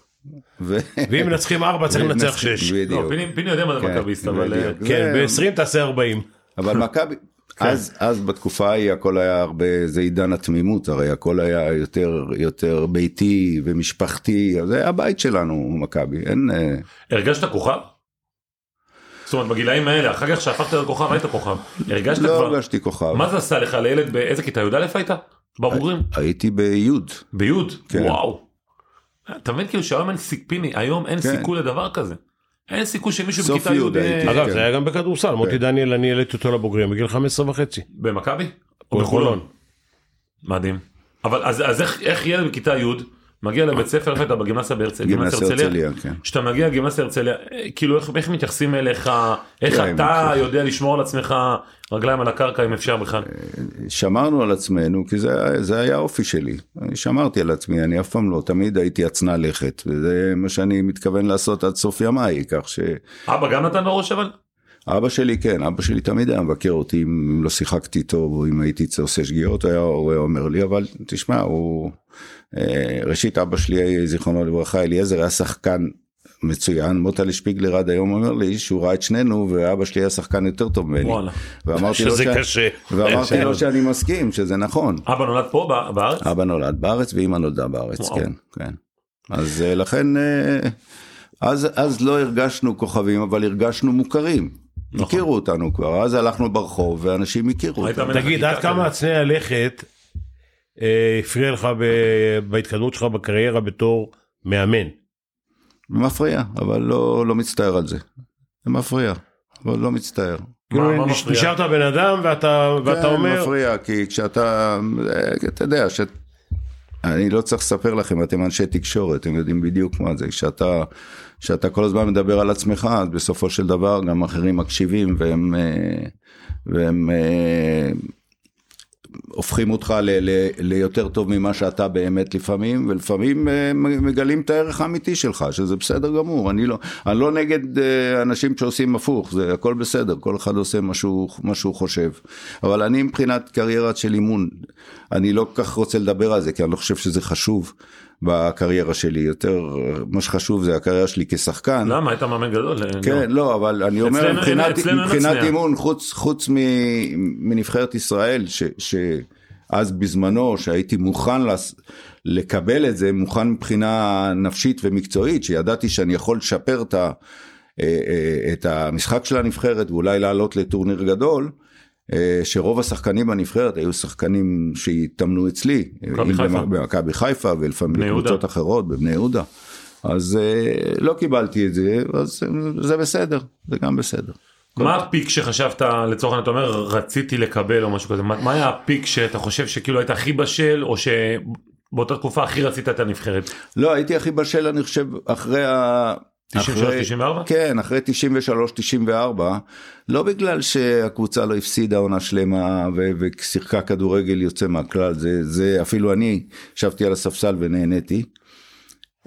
ו... ואם מנצחים ארבע צריך לנצח שש. לא, בדיוק. פיני פיני יודע מה זה כן, מכביסט, אבל... אה. כן, זה- ב-20 תעשה 40. אבל מכבי, אז, אז בתקופה ההיא הכל היה הרבה, זה עידן התמימות, הרי הכל היה יותר, יותר ביתי ומשפחתי, זה הבית שלנו, מכבי, אין... אה, הרגשת כוכב? זאת אומרת בגילאים האלה, אחר כך שהפכת לכוכב היית כוכב. הרגשת לא כבר? הרגשתי כוכב. מה זה עשה לך לילד באיזה כיתה י"א היית? בבוגרים? הייתי ביוד. ביוד? כן. וואו. אתה מבין כאילו שהיום אין סיכוי, פיני, היום אין כן. סיכוי לדבר כזה. אין סיכוי שמישהו בכיתה י'. אה, אגב, כן. זה היה גם בכדורסל, מוטי דניאל, אני העליתי אותו לבוגרים בגיל 15 וחצי. במכבי? או בחולון. מדהים. אבל אז אז איך- איך ילד בכיתה י' מגיע לבית ספר, איפה אתה בגימנסיה בהרצליה? כן. כשאתה מגיע לגימנסיה הרצליה, אה, כאילו איך, איך מתייחסים אליך, איך כן, אתה כן. יודע לשמור על עצמך רגליים על הקרקע אם אפשר בכלל. שמרנו על עצמנו, כי זה, זה היה האופי שלי. אני שמרתי על עצמי, אני אף פעם לא, תמיד הייתי הצנע לכת, וזה מה שאני מתכוון לעשות עד סוף ימיי, כך ש... אבא גם נתן בראש אבל? אבא שלי כן, אבא שלי תמיד היה מבקר אותי אם לא שיחקתי טוב או אם הייתי עושה שגיאות, היה, הוא היה אומר לי, אבל תשמע, הוא... אה, ראשית אבא שלי, זיכרונו לברכה, אליעזר היה שחקן מצוין, מוטלי שפיגלר עד היום אומר לי שהוא ראה את שנינו ואבא שלי היה שחקן יותר טוב ממני. וואלה. ואמרתי לו, שזה ש... קשה. ואמרתי לו שאני מסכים, שזה נכון. אבא נולד פה בארץ? אבא נולד בארץ ואימא נולדה בארץ, וואו. כן, כן. אז אה, לכן, אה, אז, אז לא הרגשנו כוכבים, אבל הרגשנו מוכרים. נכון. הכירו אותנו כבר, אז הלכנו ברחוב ואנשים הכירו אותנו. תגיד, עד כמה. הצנע הלכת הפריע לך ב- בהתקדמות שלך בקריירה בתור מאמן? מפריע, אבל לא, לא מצטער על זה. זה מפריע, אבל לא מצטער. כאילו? נשארת בן אדם ואתה ואתה כן, אומר, מפריע, כי כשאתה, אה, אתה יודע, ש... אני לא צריך לספר לכם, אתם אנשי תקשורת, אתם יודעים בדיוק מה זה, כשאתה, כשאתה כל הזמן מדבר על עצמך, אז בסופו של דבר גם אחרים מקשיבים והם, אה, והם אה, הופכים אותך ל, ל, ליותר טוב ממה שאתה באמת לפעמים, ולפעמים אה, מגלים את הערך האמיתי שלך, שזה בסדר גמור. אני לא, אני לא נגד אה, אנשים שעושים הפוך, זה הכל בסדר, כל אחד עושה מה שהוא, מה שהוא חושב. אבל אני מבחינת קריירה של אימון, אני לא כל כך רוצה לדבר על זה, כי אני לא חושב שזה חשוב. בקריירה שלי, יותר מה שחשוב זה הקריירה שלי כשחקן. למה היית מאמן גדול? כן, לא, אבל אני אומר אצלנו- מבחינת, אצלנו מבחינת. אימון, חוץ, חוץ מ, מנבחרת ישראל, ש, שאז בזמנו, שהייתי מוכן לס, לקבל את זה, מוכן מבחינה נפשית ומקצועית, שידעתי שאני יכול לשפר את, ה, אה, אה, את המשחק של הנבחרת ואולי לעלות לטורניר גדול. אה, שרוב השחקנים בנבחרת היו שחקנים שהתאמנו אצלי. במכבי חיפה ולפעמים. בקבוצות אחרות, בבני יהודה. אז אה, לא קיבלתי את זה, אז אה, זה בסדר, זה גם בסדר. מה הפיק שחשבת לצורך העניין אתה אומר רציתי לקבל או משהו כזה מה מה היה הפיק שאתה חושב שכאילו היית הכי בשל או שבאותה תקופה הכי רצית את הנבחרת? לא, הייתי הכי בשל, אני חושב, אחרי ה... 93, אחרי- 94? כן, אחרי 93-94, לא בגלל שהקבוצה לא הפסידה עונה שלמה ו- ושיחקה כדורגל יוצא מהכלל, זה, זה אפילו אני ישבתי על הספסל ונהניתי,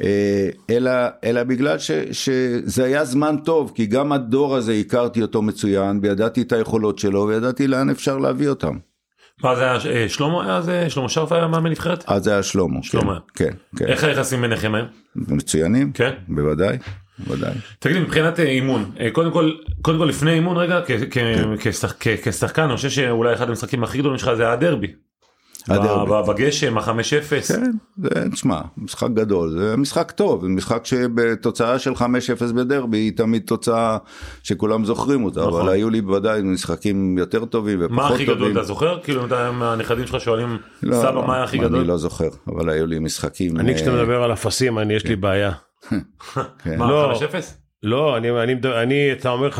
אה, אלא, אלא בגלל ש, שזה היה זמן טוב, כי גם הדור הזה הכרתי אותו מצוין, וידעתי את היכולות שלו, וידעתי לאן אפשר להביא אותם. מה זה היה אה, שלמה היה זה שלמה שרף היה מאמן נבחרת? אז זה היה שלמה. שלמה. כן, כן, כן. איך היחסים ביניכם היום? מצוינים? כן. בוודאי, בוודאי. תגיד לי מבחינת אה, אימון אה, קודם כל קודם כל לפני אימון רגע כן. כשחקן אני חושב שאולי אחד המשחקים הכי גדולים שלך זה הדרבי. הדרבי. בגשם החמש אפס. כן, זה, תשמע, משחק גדול, זה משחק טוב, זה משחק שבתוצאה של 5-0 בדרבי היא תמיד תוצאה שכולם זוכרים אותה, נכון. אבל היו לי בוודאי משחקים יותר טובים ופחות מה טובים. הכי גדול אתה זוכר? כאילו אתה מהנכדים שלך שואלים לא, סבא לא, מה היה הכי גדול? אני לא זוכר, אבל היו לי משחקים. אני אה, כשאתה מדבר על אפסים אני יש לי בעיה. כן. מה לא. חמש אפס? לא אני אני אני אתה אומר 5-0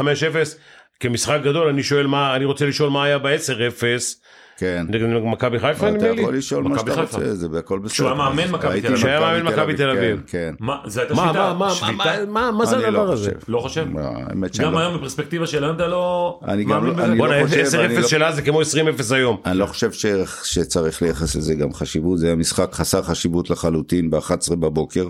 כמשחק גדול אני שואל מה אני רוצה לשאול מה היה ב-10-0 כן. נגד מכבי חיפה אתה נדמה לי. יכול לשאול מה שאתה. רוצה, זה הכל בסדר. כשהוא היה מאמן מכבי תל אביב. כשהיה מאמן מכבי תל אביב. כן, כן. מה זה הייתה מה שביתה? מה מה שביתה? מה מה זה אני הדבר לא הזה? חושב. לא חושב? לא, האמת שאני גם לא- היום בפרספקטיבה של היום אתה לא אני גם לא-? אני בואנה לא חושב, 10-0 אני לא- של אז זה כמו 20-0 היום. אני לא חושב. שצריך לייחס לזה גם חשיבות, זה היה משחק חסר חשיבות לחלוטין ב-11 בבוקר.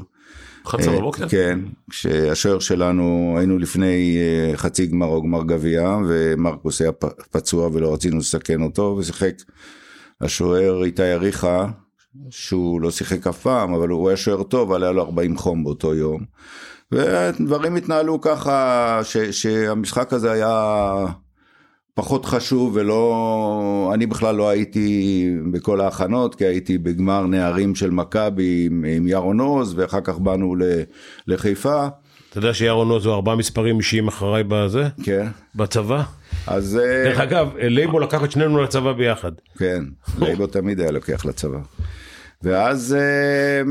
11 אה, בבוקר? כן, כשהשוער שלנו היינו לפני אה, חצי גמר או גמר גביע ומרקוס היה פצוע ולא רצינו לסכן אותו ושיחק השוער איתי אריכה שהוא לא שיחק אף פעם אבל הוא היה שוער טוב אבל היה לו 40 חום באותו יום. ודברים התנהלו ככה ש, שהמשחק הזה היה פחות חשוב ולא אני בכלל לא הייתי בכל ההכנות כי הייתי בגמר נערים של מכבי עם, עם ירון עוז ואחר כך באנו ל, לחיפה אתה יודע שירון עוז הוא ארבעה מספרים אישיים אחריי בזה כן בצבא. אז אה, דרך אגב לייבו לקח את שנינו לצבא ביחד. כן לייבו תמיד היה לוקח לצבא. ואז אה,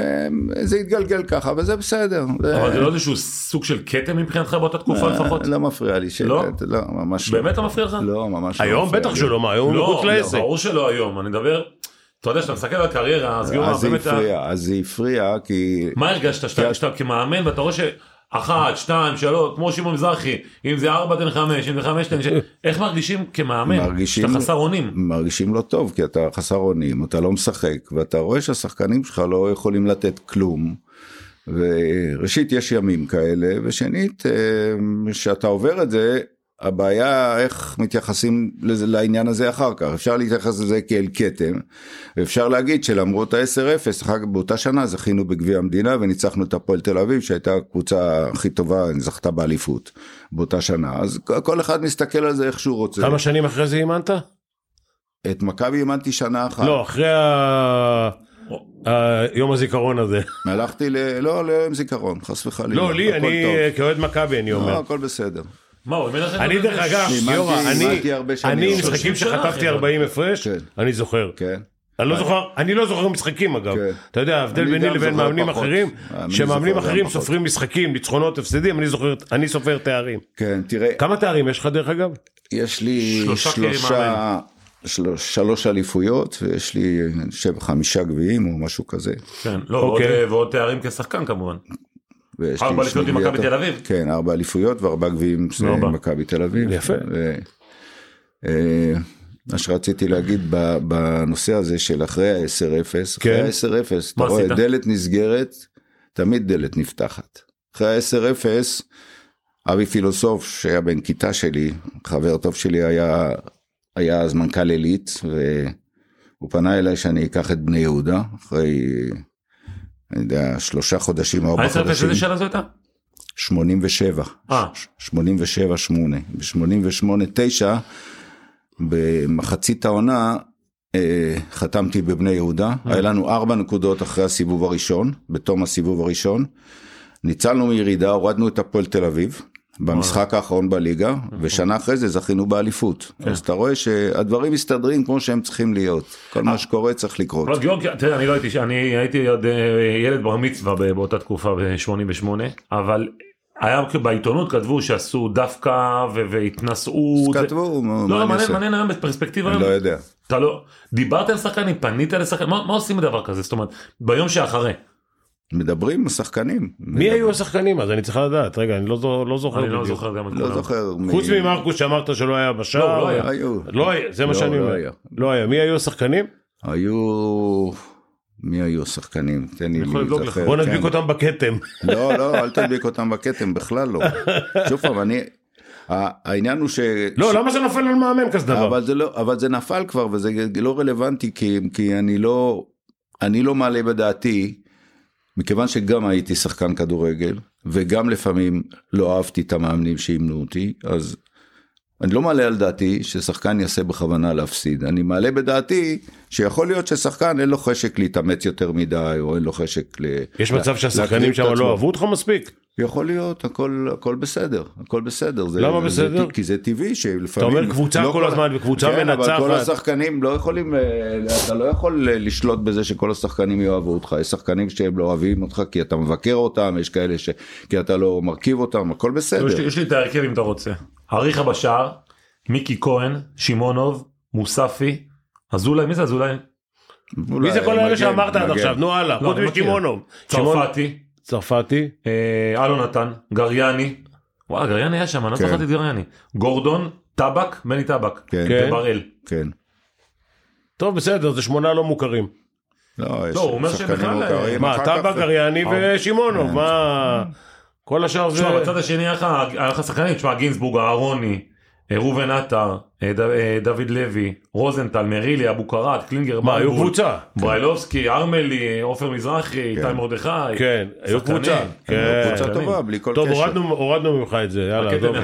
אה, זה התגלגל ככה וזה בסדר. אבל זה לא איזשהו סוג של כתם מבחינתך באותה תקופה לפחות? לא מפריע לי. ש- לא? לא, ממש באמת לא מפריע לך? לא, ממש לא היום בטח. שלא מה היום הוא לא, מחוץ לעסק. ברור שלא היום, אני מדבר, אתה יודע, כשאתה מסתכל על הקריירה, אז אז זה באמת, היה- הפריע, אז זה הפריע כי... מה הרגשת שאתה שאתה כמאמן ואתה רואה שאחת, שתיים, שלוש, כמו שמעון מזרחי, אם זה ארבע תן חמש, אם זה חמש תן שש, איך מרגישים כמאמן, מרגישים- שאתה חסר אונים? מרגישים לא טוב כי אתה חסר אונים, אתה לא משחק ואתה רואה שהשחקנים שלך לא יכולים לתת כלום. וראשית יש ימים כאלה ושנית אה, שאתה עובר את זה הבעיה איך מתייחסים לזה, לעניין הזה אחר כך אפשר להתייחס לזה כאל כתם ואפשר להגיד שלמרות ה-10-0 אחר כך באותה שנה זכינו בגביע המדינה וניצחנו את הפועל תל אביב שהייתה הקבוצה הכי טובה זכתה באליפות באותה שנה אז כל אחד מסתכל על זה איך שהוא רוצה. כמה שנים אחרי זה אימנת? את מכבי אימנתי שנה אחת. לא אחרי ה- יום הזיכרון הזה. הלכתי ל... לא, לא עם זיכרון, חס וחלילה. לא לי אני. כאוהד מכבי אני לא, אומר. הכל בסדר. מה, הוא אימן לכם? אני דרך אגב גיורא אני משחקים שחטפתי אחי. 40 הפרש כן. אני זוכר. כן. אני לא זוכר, אני לא זוכר משחקים אגב. כן. אתה יודע, ההבדל ביני לבין מאמנים. אחרים, שמאמנים אחרים. סופרים משחקים, ניצחונות, הפסדים, אני זוכר, אני סופר תארים. כן, תראה, כמה תארים יש לך דרך אגב? יש לי שלושה שלושה, שלוש, שלוש אליפויות, ויש לי, חמישה גביעים או משהו כזה. כן, לא, ועוד, אוקיי. אה, ועוד תארים כשחקן כמובן. ארבע לי אליפויות עם מכבי תל אביב. כן, ארבע אליפויות וארבע גביעים. עם מכבי תל אביב. יפה. אה, מה שרציתי להגיד בנושא הזה של אחרי ה-10-0, כן. אחרי ה-10-0, אתה רואה? דלת נסגרת, תמיד דלת נפתחת. אחרי ה-10-0, אבי פילוסוף שהיה בן כיתה שלי, חבר טוב שלי היה, היה אז מנכ"ל עילית, והוא פנה אליי שאני אקח את בני יהודה, אחרי, אני יודע, שלושה חודשים ה-10-0 חודשים. איזה שנה זו הייתה? 87. אה. 87 8 ב-88 9 במחצית העונה אה, חתמתי בבני יהודה היה לנו ארבע נקודות אחרי הסיבוב הראשון בתום הסיבוב הראשון ניצלנו מירידה הורדנו את הפועל תל אביב במשחק האחרון בליגה ושנה אחרי זה זכינו באליפות אז אתה רואה שהדברים מסתדרים כמו שהם צריכים להיות כל מה שקורה צריך לקרות. לא, גיאורגיה, תראה, אני לא הייתי, אני הייתי עוד אה, ילד בר מצווה באותה תקופה ב-88, אבל היה בעיתונות כתבו שעשו דווקא והתנשאות. אז כתבו מה לא, לא, אני מעניין, אעשה? מעניין היום בפרספקטיבה. אני לא יודע. אתה לא, דיברת על שחקנים, פנית לשחקנים, מה עושים בדבר כזה? זאת אומרת, ביום שאחרי. מדברים עם השחקנים. מי היו השחקנים אז? אני צריך לדעת. רגע, אני לא לא זוכר אני לא בדיוק. זוכר גם את לא כולם. זוכר. מי- חוץ ממרקוס שאמרת שלא היה בשער. לא, לא היה. היו. לא היה, זה מה לא, שאני לא אומר. היה. לא היה. מי היו השחקנים? היו... מי היו השחקנים? תן לי. להיזכר. בוא נדביק כן. אותם בכתם. לא, לא, אל תדביק אותם בכתם, בכלל לא. שוב פעם, אני... העניין הוא ש... לא, ש- למה זה נופל על מאמן כזה דבר? אבל זה לא, אבל זה נפל כבר וזה לא רלוונטי כי, כי אני לא, אני לא מעלה בדעתי, מכיוון שגם הייתי שחקן כדורגל וגם לפעמים לא אהבתי את המאמנים שאימנו אותי, אז אני לא מעלה על דעתי ששחקן יעשה בכוונה להפסיד, אני מעלה בדעתי שיכול להיות ששחקן אין לו חשק להתאמץ יותר מדי או אין לו חשק ל... יש מצב שהשחקנים שם. לא אהבו אותך מספיק? יכול להיות, הכל, הכל בסדר, הכל בסדר. זה, למה זה, בסדר? זה, כי זה טבעי שלפעמים... אתה אומר קבוצה כל הזמן וקבוצה כן, אבל כל מנצחת. השחקנים לא יכולים, אה, אתה לא יכול אה, לשלוט בזה שכל השחקנים יאהבו אותך. יש שחקנים שהם לא אוהבים אותך כי אתה מבקר אותם, יש כאלה ש... כי אתה לא מרכיב אותם, הכל יש לי- בסדר. יש לי את ההרכב אם אתה רוצה. אריכה בשער, מיקי כהן, שמעונוב, מוספי, אזולאי, מי זה אזולאי? מי זה כל אלה שאמרת עד עכשיו? נו הלאה, לא, חוץ. שמעון- צרפתי, צרפתי. אה, אלון נתן, גריאני, וואלה גריאני היה שם, אני לא כן. זוכרתי את גריאני, גורדון, טבק, מני טבק, כן, כן. ובראל. כן. טוב בסדר, זה שמונה לא מוכרים. לא, יש לא, הוא אומר שחקנים שבכלל, מוכרים. מה, טבק, אריאני אה. ושמעונוב, מה... כל השאר זה... תשמע, בצד השני היה לך שחקנים, תשמע, גינזבורג, אהרוני, אה, ראובן עטר, אה, אה, דוד לוי, רוזנטל, מרילי, אבו קראט, קלינגר, מה, היו קבוצה? בריילובסקי, ארמלי, עופר מזרחי, איתי מרדכי. כן, היו. קבוצה. כן. קבוצה. טובה, בלי כל טוב, קשר. הורדנו- הורדנו ממך את זה, יאללה, עזוב.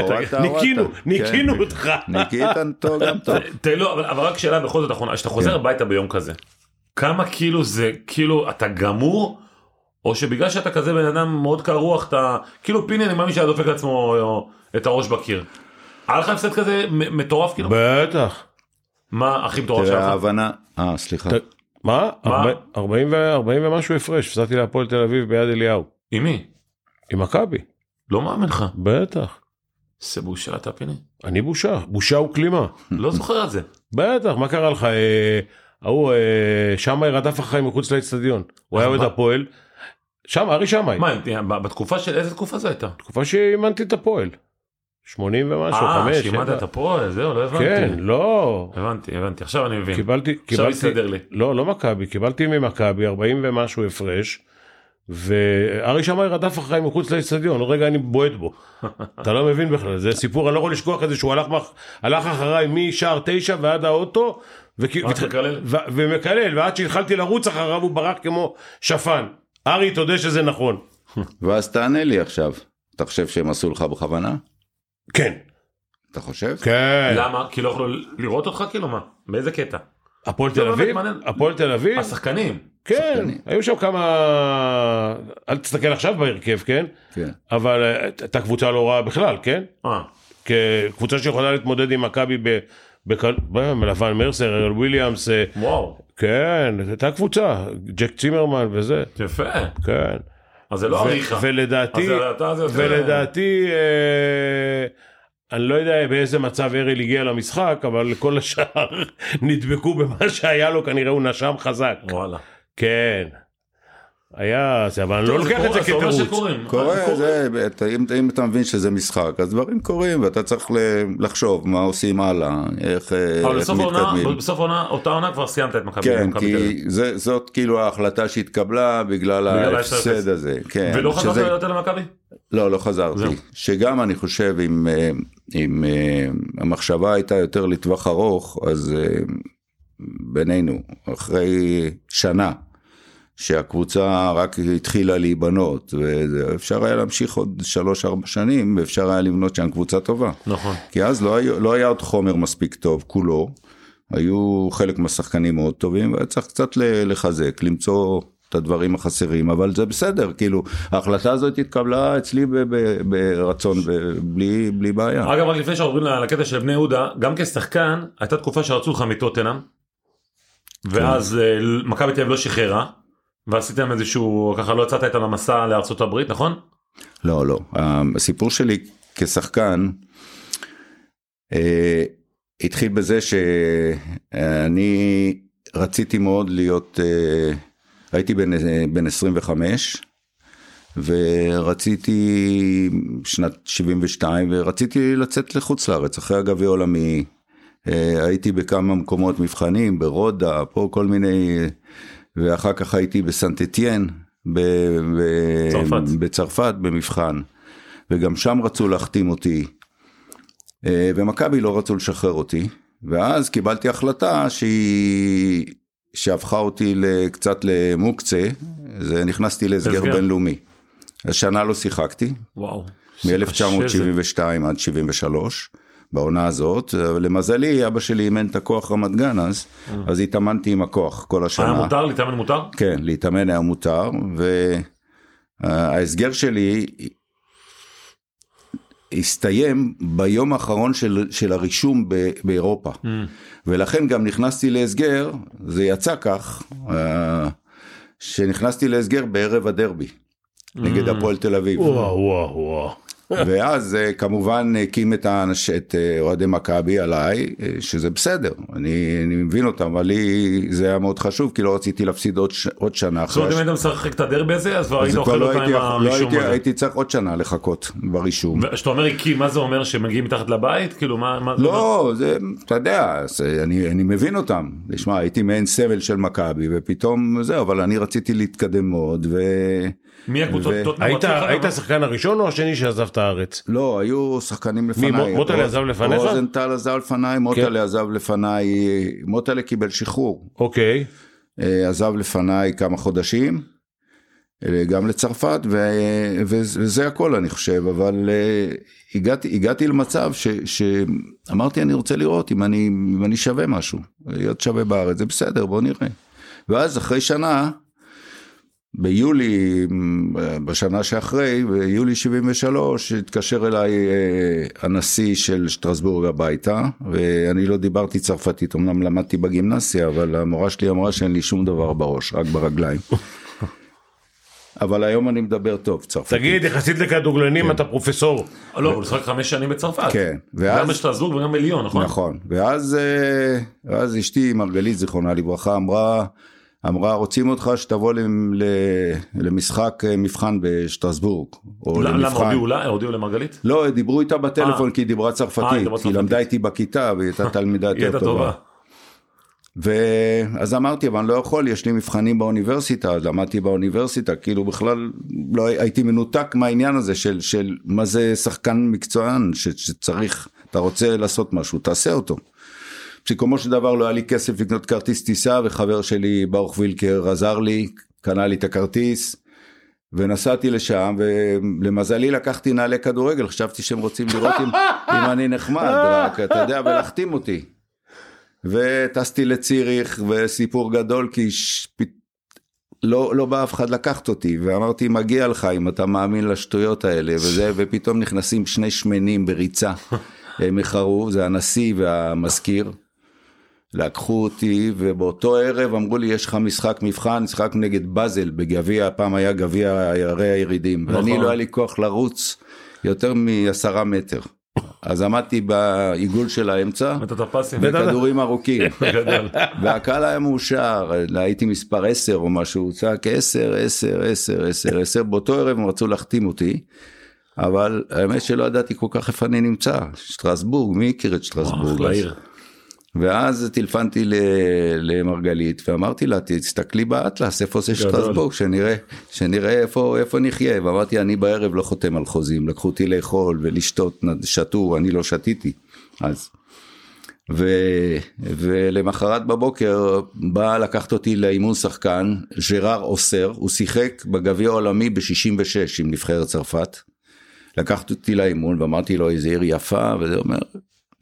הורדת, ניקינו, הורדת. ניקינו כן. אותך. ניקית אותו גם טוב. לא, אבל, רק שאלה בכל זאת אחרונה, כשאתה חוזר כן. הביתה ביום כזה, כמה כאילו זה, כאילו אתה גמור, או שבגלל שאתה כזה בן אדם מאוד קר רוח, אתה, כאילו פיני אני מאמין שהיה דופק לעצמו את הראש בקיר. היה לך הפסד כזה מטורף כאילו? בטח. מה הכי מטורף תראה, שלך? ההבנה, אה, סליחה. ת- מה? מה? ארבע- 40 ו- 40 ומשהו הפרש, הפסדתי להפועל תל אביב ביד אליהו. עם מי? עם מכבי, לא מאמין לך. בטח. זה בושה אתה פיני. אני בושה, בושה וכלימה. לא זוכר את זה. בטח, מה קרה לך? אה, ההוא, אה, שמאי רדף אחריי מחוץ לאצטדיון. הוא היה? אוהד הפועל. שם, ארי שמאי. מה, בתקופה של איזה תקופה זו הייתה? תקופה שאימנתי את הפועל. 80 ומשהו, אה, 5. שימדת את הפועל, זהו, לא הבנתי. כן, לא. הבנתי, הבנתי, עכשיו אני מבין. קיבלתי, עכשיו קיבלתי, הסתדר לי. לא, לא מכבי, קיבלתי ממכבי 40 ומשהו הפרש, וארי שמאי רדף אחריי מחוץ לאצטדיון, עוד רגע אני בועט בו. אתה לא מבין בכלל, זה סיפור, אני לא יכול לשכוח את זה שהוא הלך, מח- הלך אחריי משער תשע ועד האוטו, וכי- רק ות- מקלל? ו- ומקלל, ועד שהתחלתי לרוץ אחריו הוא ברח כמו שפן. ארי, תודה שזה נכון. ואז תענה לי עכשיו. אתה חושב שהם עשו לך בכוונה? כן. אתה חושב? כן. למה? כי לא יכלו לראות אותך כאילו מה? באיזה קטע? הפועל תל אביב? הפועל תל אביב? השחקנים. כן, שחקנים. היו שם כמה... אל תסתכל עכשיו בהרכב, כן? כן. אבל אה, הייתה קבוצה לא רעה בכלל, כן? אה, כקבוצה שיכולה להתמודד עם מכבי ב... בקל- ב- מלבן מרסר, ארל וויליאמס, אה, וואו, כן, הייתה קבוצה, ג'ק צימרמן וזה, יפה. כן. אז זה לא אריכה. ולדעתי, ולדעתי, אה, אני לא יודע באיזה מצב אריל הגיע למשחק, אבל כל השאר נדבקו במה שהיה לו, כנראה הוא נשם חזק. וואלה. כן. היה זה, אבל אני לא לוקח את זה כתירוץ. קורה. זה, אתה- אם, אם אתה מבין שזה משחק, אז דברים קורים ואתה צריך ל- לחשוב מה עושים הלאה, איך, אה, אבל איך בסוף העונה, מתקדמים. בסוף אותה עונה כבר סיימת את מכבי. כן. כי זה, זאת כאילו ההחלטה שהתקבלה בגלל בגלל ההפסד ה-0-0. הזה. כן, ולא חזרת שזה- יותר למכבי? לא, לא חזרתי. זהו. שגם אני חושב אם, אה, אם אה, המחשבה הייתה יותר לטווח ארוך, אז בינינו, אחרי שנה שהקבוצה רק התחילה להיבנות, ואפשר היה להמשיך עוד 3-4 שנים, ואפשר היה לבנות שם קבוצה טובה. נכון. כי אז לא, היה- לא היה עוד חומר מספיק טוב, כולו. היו חלק מהשחקנים מאוד טובים, והיה צריך קצת לחזק, למצוא את הדברים החסרים, אבל זה בסדר, כאילו, ההחלטה הזאת התקבלה אצלי ברצון, בלי, בלי בעיה. אגב, רק לפני שעוברים לקטע של בני יהודה, גם כשחקן, הייתה תקופה שרצו אותך מטוטנאם, ואז אה, מכבי תל אביב לא שחררה, ועשיתם איזשהו, ככה לא יצאת איתם למסע לארצות הברית, נכון? לא, לא. הסיפור שלי כשחקן אה, התחיל בזה שאני רציתי מאוד להיות, אה, הייתי בן, אה, בן 25 ורציתי שנת 72 ורציתי לצאת לחוץ לארץ אחרי הגביע העולמי. אה, הייתי בכמה מקומות מבחנים, ברודה, פה כל מיני, ואחר כך הייתי בסנט אתיין, ב- ב- צרפת. בצרפת במבחן, וגם שם רצו להחתים אותי, אה, ומכבי לא רצו לשחרר אותי, ואז קיבלתי החלטה שהיא, שהפכה אותי קצת למוקצה, זה נכנסתי להסגר. בינלאומי. השנה לא שיחקתי, וואו. קשה זה. מ-1972 עד 73, בעונה הזאת. למזלי, אבא שלי אימן את הכוח רמת גן אז, אז התאמנתי עם הכוח כל השנה. היה מותר? להתאמן מותר? כן, להתאמן היה מותר, וההסגר שלי הסתיים ביום האחרון של, של הרישום ב, באירופה. ולכן גם נכנסתי להסגר, זה יצא כך, אה, שנכנסתי להסגר בערב הדרבי, נגד הפועל תל אביב. וואו וואו וואו. ואז אה, כמובן הקים את, אה, אוהדי מכבי עליי, אה, שזה בסדר, אני, אני מבין אותם, אבל לי זה היה מאוד חשוב, כי לא רציתי להפסיד עוד, ש, עוד שנה זאת אומרת, אחרי אם היית משחק את הדרבי הזה, אז כבר היית אוכל לא אותה עם לא הרישום הזה. הייתי צריך עוד שנה לחכות ברישום. כשאתה אומר הקים, מה זה אומר שמגיעים מתחת לבית? כאילו מה? מה זה אומר? לא, זה, אתה יודע, אני, אני מבין אותם. תשמע, הייתי מעין סמל של מכבי, ופתאום זהו, אבל אני רציתי להתקדם מאוד, ו... מי הקבוצות? היית? השחקן הראשון או השני שעזב את הארץ? לא, היו שחקנים מי, לפניי. מו- מוטלה עזב לפניך? כן. רוזנטל עזב לפניי, מוטלה עזב לפניי, מוטלה קיבל שחרור. אוקיי. אה, עזב לפניי כמה חודשים, אה, גם לצרפת, ו, ו, וזה הכל אני חושב, אבל אה, הגעתי, הגעתי למצב ש, שאמרתי אני רוצה לראות אם אני, אם אני שווה משהו, להיות שווה בארץ, זה בסדר, בוא נראה. ואז אחרי שנה, ביולי, אה, בשנה שאחרי, ביולי 73, התקשר אליי אה, הנשיא של שטרסבורג הביתה, ואני לא דיברתי צרפתית, אמנם למדתי בגימנסיה, אבל המורה שלי אמרה שאין לי שום דבר בראש, רק ברגליים. אבל היום אני מדבר טוב צרפתית. תגיד יחסית לכדורגלנים אתה פרופסור. לא, הוא משחק חמש שנים בצרפת. כן, גם ואז, בשטרסבורג וגם בליון, נכון? נכון, ואז, אה, ואז אשתי מרגלית זיכרונה לברכה אמרה, אמרה רוצים אותך שתבוא למשחק אה, מבחן בשטרסבורג, או למה. הודיעו לה? הודיעו למרגלית? לא, דיברו איתה בטלפון אה. כי היא דיברה אה, צרפתית, כי היא. למדה איתי בכיתה והיא הייתה תלמידה יותר. טובה. ואז אמרתי, אבל אני לא יכול, יש לי מבחנים באוניברסיטה, אז למדתי באוניברסיטה, כאילו בכלל לא הייתי מנותק מהעניין הזה של, של מה זה שחקן מקצוען, ש, שצריך, אתה רוצה לעשות משהו, תעשה אותו. בסיכומו של דבר לא היה לי כסף לקנות כרטיס טיסה, וחבר שלי ברוך וילקר עזר לי, קנה לי את הכרטיס, ונסעתי לשם, ולמזלי לקחתי נעלי כדורגל, חשבתי שהם רוצים לראות אם, אם אני נחמד, רק אתה יודע, ולהחתים אותי. וטסתי לציריך וסיפור גדול כי ש... לא, לא בא אף אחד לקחת אותי ואמרתי מגיע לך אם אתה מאמין לשטויות האלה וזה ופתאום נכנסים שני שמנים בריצה הם איחרו זה הנשיא והמזכיר לקחו אותי ובאותו ערב אמרו לי יש לך משחק מבחן משחק נגד באזל בגביע פעם היה גביע ערי הירידים נכון. ואני לא היה לי כוח לרוץ יותר מעשרה מטר אז עמדתי בעיגול של האמצע. בכדורים ארוכים. והקהל היה מאושר, הייתי מספר 10 או משהו, הוא צעק 10, 10, 10, 10, 10, באותו ערב הם רצו להחתים אותי, אבל האמת שלא ידעתי כל כך איפה אני נמצא, שטרסבורג, מי הכיר את שטרסבורג? ואז טלפנתי ל- למרגלית ואמרתי לה תסתכלי באטלס איפה זה. שטרסבורג שנראה שנראה איפה איפה נחיה ואמרתי אני בערב לא חותם על חוזים לקחו אותי לאכול ולשתות שתו אני לא שתיתי אז. ו, ולמחרת בבוקר בא לקחת אותי לאימון שחקן ז'רר אוסר הוא שיחק בגביע העולמי ב-66 עם נבחרת צרפת. לקחת אותי לאימון ואמרתי לו איזה עיר יפה וזה אומר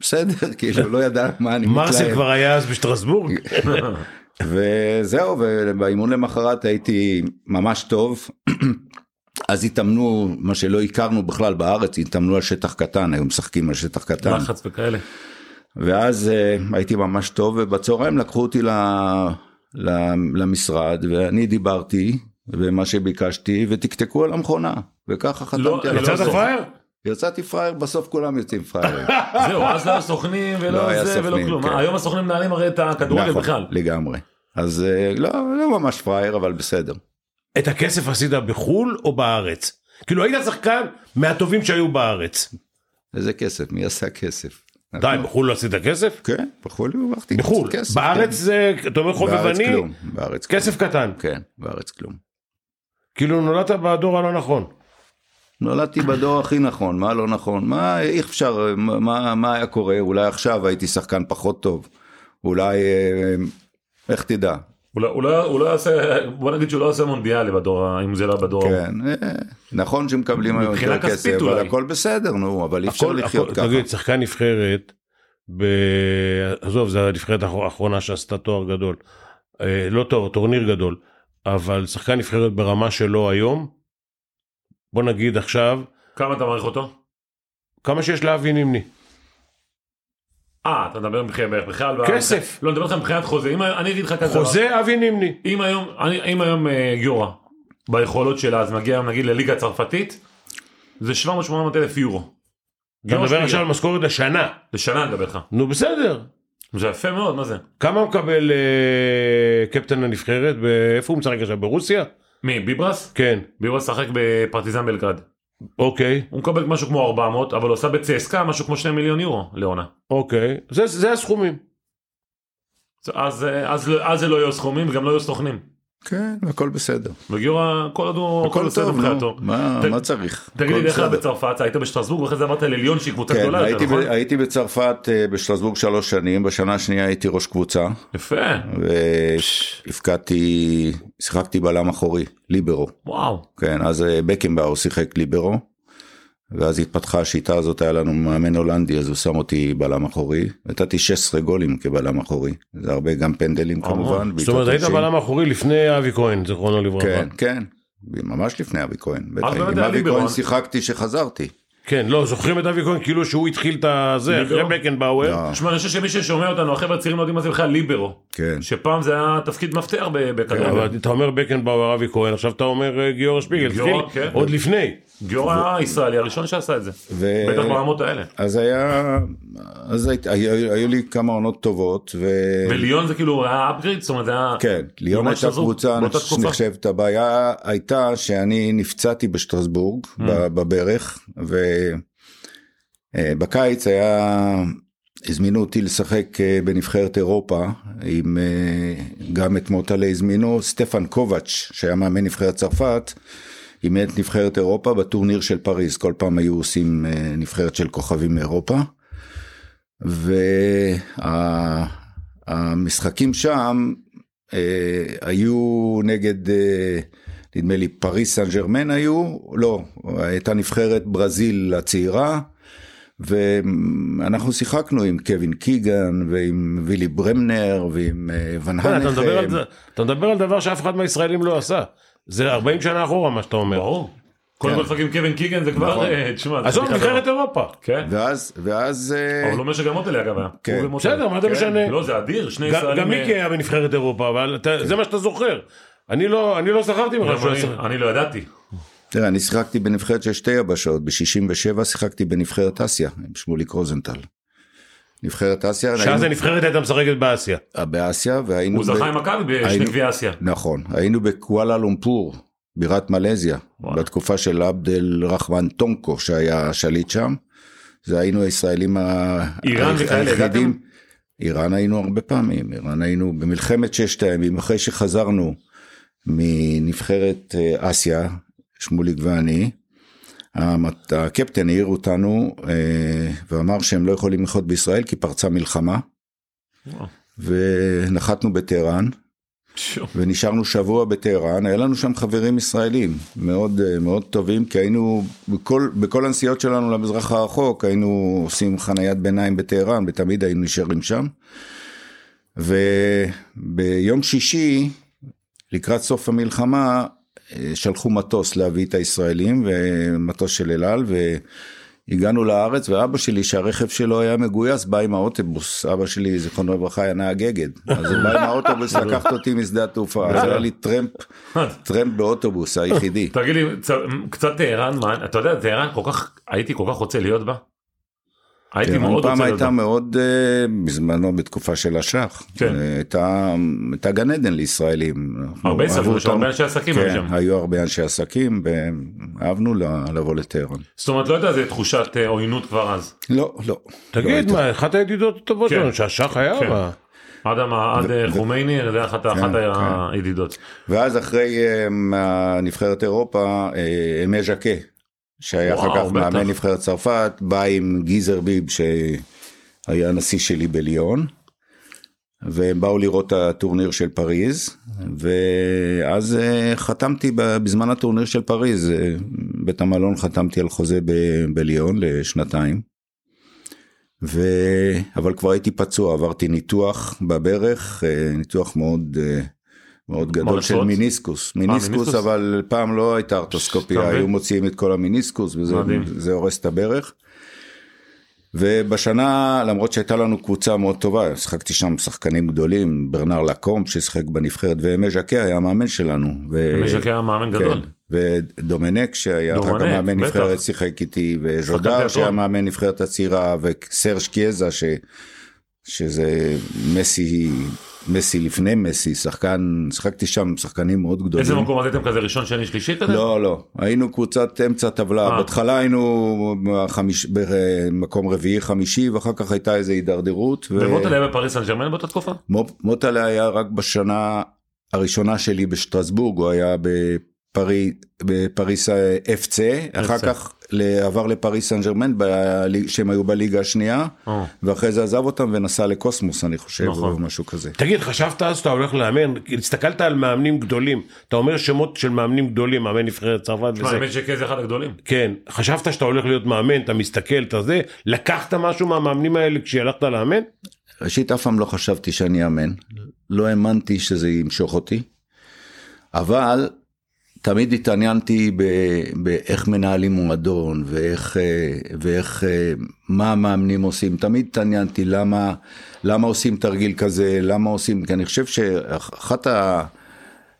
בסדר כאילו לא ידע מה אני מרסל כבר היה אז בשטרסבורג. וזהו ובאימון למחרת הייתי ממש טוב. אז התאמנו מה שלא הכרנו בכלל בארץ התאמנו על שטח קטן היו משחקים על שטח קטן לחץ וכאלה. ואז אה, הייתי ממש טוב ובצהריים לקחו אותי ל, ל, למשרד ואני דיברתי ומה שביקשתי ותקתקו על המכונה וככה חתמתי לא, על לא יצאת החוזה. פראייר? יצאתי פראייר בסוף כולם יוצאים פראיירים. זהו, אז לא היו סוכנים לא ולא היה זה ולא כלום. כן. היום הסוכנים מנהלים הרי את הכדורגל נכון, בכלל. לגמרי. אז אה, לא, לא ממש פראייר אבל בסדר. את הכסף עשית בחו"ל או בארץ? כאילו היית שחקן מהטובים שהיו בארץ. איזה כסף מי עשה כסף. די, נכון. בחו"ל לא עשית כסף? כן, בחו"ל הרווחתי בחו"ל. בארץ כן. זה, אתה אומר חובבני. בארץ כלום. כסף קטן. כן, בארץ כלום. כאילו נולדת בדור הלא נכון. נולדתי בדור הכי נכון, מה לא נכון, מה, איך אפשר, מה, מה היה קורה, אולי עכשיו הייתי שחקן פחות טוב, אולי, אה, איך תדע, לא- הוא לא יעשה, בוא נגיד שהוא לא יעשה מונדיאלי בדור, אם זה לא בדור. כן, אה, נכון שמקבלים היום יותר כסף, אולי. אבל הכל בסדר, נו, אבל אי אפשר הכל- לחיות הכל- ככה. תגיד, שחקן נבחרת, ב... עזוב, זו הנבחרת האח- האחרונה שעשתה תואר גדול. אה, לא תואר, טורניר גדול. אבל שחקן נבחרת ברמה שלו היום, בוא נגיד עכשיו, כמה אתה מעריך אותו? כמה שיש לאבי נימני. אה, אתה מדבר מבחינת בכלל. כסף. לא, אני מדבר איתך מבחינת חוזה. אם אני אגיד לך כזה דבר. חוזה אבי נימני. אם היום, אני, אם היום אה, גיורא, ביכולות שלה, אז מגיע היום נגיד לליגה הצרפתית, זה 700-800 אלף יורו. אתה מדבר. עכשיו על משכורת לשנה. לשנה אני מדבר איתך. נו בסדר. זה יפה מאוד, מה זה? כמה מקבל אה, קפטן הנבחרת? איפה הוא משחק עכשיו? ברוסיה? מי, ביברס? כן. ביברס שחק בפרטיזן בלגרד. אוקיי. הוא מקבל משהו כמו 400, אבל הוא עשה בצסקה משהו כמו 2 מיליון יורו לעונה. אוקיי. זה, זה הסכומים. אז, אה, אז, אז זה לא יהיו סכומים וגם לא יהיו סוכנים. כן, הכל בסדר. וגיורא, כל עוד הוא, הכל הכל בסדר טוב, מבחינתו. מה צריך? תגיד הכל לי, איך היה. בצרפת? היית בשטרסבורג ואחרי זה עברת לליון שהיא קבוצה כן, גדולה יותר, נכון? הייתי בצרפת אה, בשטרסבורג שלוש שנים, בשנה השנייה הייתי ראש קבוצה, יפה, והפקדתי, שיחקתי בלם אחורי, ליברו. וואו. כן, אז אה, בקנבאו שיחק ליברו, ואז התפתחה השיטה הזאת, היה לנו מאמן הולנדי, אז הוא שם אותי בלם אחורי, נתתי 16 גולים כבלם אחורי, זה הרבה גם פנדלים. כמובן. זאת אומרת היית. בלם אחורי לפני אבי כהן זיכרונו לברכה. כן, כן, ממש לפני אבי כהן, עם אבי. כהן שיחקתי שחזרתי. כן לא זוכרים את אבי כהן כאילו שהוא התחיל את הזה אחרי? בקנבאואר. לא, תשמע, אני חושב שמי ששומע אותנו, החבר'ה הצעירים לא יודעים מה זה בכלל ליברו. כן, שפעם זה היה תפקיד מפתח בכדורגל. אתה אומר בקנבאואר אבי כהן עכשיו אתה אומר אה, גיורא שפיגל כן. עוד לפני. גיורא הישראלי הראשון שעשה את זה. ו- בטח ברמות האלה. אז היה, אז היית- היו היו לי כמה עונות טובות, ו... וליון זה כאילו היה אפגריד? זאת אומרת זה היה... כן, ליון הייתה קבוצה. נחשבת, הבעיה הייתה שאני נפצעתי בשטרסבורג, Mm. בברך, ובקיץ היה, הזמינו אותי לשחק אה, בנבחרת אירופה, עם אה, גם את מוטלה הזמינו, סטפן קובץ', שהיה מאמן נבחרת צרפת, אימן את נבחרת אירופה בטורניר של פריז, כל פעם היו עושים אה, נבחרת של כוכבים מאירופה. והמשחקים שם אה, היו נגד, אה, נדמה לי פריס סן ג'רמן היו, לא, הייתה נבחרת ברזיל הצעירה, ואנחנו שיחקנו עם קווין קיגן ועם וילי ברמנר ועם אה, ון כן, הנחם. אתה מדבר על דבר שאף אחד מהישראלים לא עשה. זה 40 שנה אחורה מה שאתה אומר. ברור. קודם כל לשחק עם קווין קיגן זה כבר... נכון. אה, תשמע, זה עזוב נבחרת. אירופה. כן. ואז, ואז, אה, אבל לא אומר שגם מוטלה אגב היה. כן. בסדר מה זה כן. משנה. לא זה אדיר, שני ישראלים. גם מיקי אה, היה בנבחרת אירופה אבל זה מה שאתה זוכר. אני לא אני לא זכרתי בכלל. אני לא ידעתי. תראה, אני שיחקתי בנבחרת של שתי יבשות, ב-67 שיחקתי בנבחרת אסיה, עם שמוליק רוזנטל. נבחרת אסיה, שאז היינו- הנבחרת הייתה משחקת באסיה. אה, באסיה, והיינו... הוא ב- זכה עם מכבי בשני היינו- גביעי אסיה. נכון, היינו בקואלה לומפור, בירת מלזיה, וואלה. בתקופה של עבד אל רחמן טונקו שהיה שליט שם. זה היינו הישראלים ה- איראן היח- וכאלה, היחידים. איראן היינו הרבה פעמים, איראן היינו במלחמת ששת הימים, אחרי שחזרנו מנבחרת אה, אסיה, שמוליק ואני, הקפטן העיר אותנו אה, ואמר שהם לא יכולים לחיות בישראל כי פרצה מלחמה, וואו. ונחתנו בטהרן. ונשארנו שבוע בטהרן, היה לנו שם חברים ישראלים מאוד אה, מאוד טובים, כי היינו, בכל, בכל הנסיעות שלנו למזרח הרחוק, היינו עושים חניית ביניים בטהרן, ותמיד היינו נשארים שם. וביום שישי, לקראת סוף המלחמה, שלחו מטוס להביא את הישראלים, ומטוס של אל על, והגענו לארץ, ואבא שלי, שהרכב שלו היה מגויס, בא עם האוטובוס. אבא שלי, זיכרונו לברכה, היה נהג אגד. אז הוא בא עם האוטובוס, לקחת אותי משדה התעופה. אז היה לי טרמפ, טרמפ באוטובוס, היחידי. תגיד לי, קצת טהרן, מה- אתה יודע, טהרן הייתי כל כך רוצה להיות בה. הייתי מאוד פעם רוצה להיות הייתה בה. מאוד, אה, בזמנו בתקופה של השח, כן. אה, הייתה, הייתה גן עדן לישראלים. הרבה ספרו, יש. הרבה אנשי עסקים היו כן, שם. היו הרבה אנשי עסקים, ואהבנו לבוא לטהרן. זאת אומרת, לא יודע, איזה תחושת אה, עוינות כבר אז. לא, לא. לא תגיד, הייתה. מה, אחת הידידות הטובות כן. שלנו, שהשח היה כן. בה. עד המ- עד אה, חומייני, זה היה אחת אחת כן. הידידות. ואז אחרי אה, נבחרת אירופה, אה, אמי ז'קה, שהיה אחר כך בטח. מאמן נבחרת צרפת, בא עם גיזר ביב שהיה הנשיא שלי בליון, והם באו לראות את הטורניר של פריז, ואז אה, חתמתי בזמן הטורניר של פריז, אה, בית המלון חתמתי על חוזה ב- בליון לשנתיים. ו... אבל כבר הייתי פצוע, עברתי ניתוח בברך, אה, ניתוח מאוד, מאוד גדול? של מיניסקוס. מיניסקוס, מיניסקוס? אבל פעם לא הייתה ארטוסקופיה? היו מוציאים את כל המיניסקוס וזה הורס את הברך. ובשנה, למרות שהייתה לנו קבוצה מאוד טובה, שיחקתי שם שחקנים גדולים, ברנר לקום ששיחק בנבחרת, ואמי ז'קה היה המאמן שלנו. ו... מי שהיה מאמן גדול. כן, ודומנק שהיה אחר כך דומנק, מאמן בטח. נבחרת שיחק איתי וז'ודר. שהיה מאמן נבחרת הצעירה וסרש קיאזה ש... שזה מסי מסי לפני מסי שחקן שיחקתי שם שחקנים מאוד גדולים. איזה מקום עשיתם כזה ראשון, שני, שלישי כזה? לא לא היינו קבוצת אמצע טבלה אה. בהתחלה היינו בחמיש... במקום רביעי חמישי ואחר כך הייתה איזה הידרדרות. ו- ומוטל היה בפריס סן ג'רמן באותה תקופה? מו- מוטלה היה רק בשנה הראשונה שלי בשטרסבורג, הוא היה בפרי, בפריס FC, אחר FC. כך עבר לפריס סן ג'רמן, שהם היו בליגה השנייה, או. ואחרי זה עזב אותם ונסע לקוסמוס אני חושב, נכון. או משהו כזה. תגיד, חשבת אז שאתה הולך לאמן, הסתכלת על מאמנים גדולים, אתה אומר שמות של מאמנים גדולים, מאמן נבחרת צרפת וזה, האמת שקי זה אחד הגדולים. כן, חשבת שאתה הולך להיות מאמן, אתה מסתכל, אתה זה, לקחת משהו מהמאמנים האלה כשהלכת לאמן? ראשית אף פעם לא חשבתי שאני אאמן, לא האמנתי שזה ימשוך אותי, אבל תמיד התעניינתי באיך מנהלים מועדון ואיך, אה, ואיך, אה, מה המאמנים עושים, תמיד התעניינתי למה, למה עושים תרגיל כזה, למה עושים, כי אני חושב שאחת ה,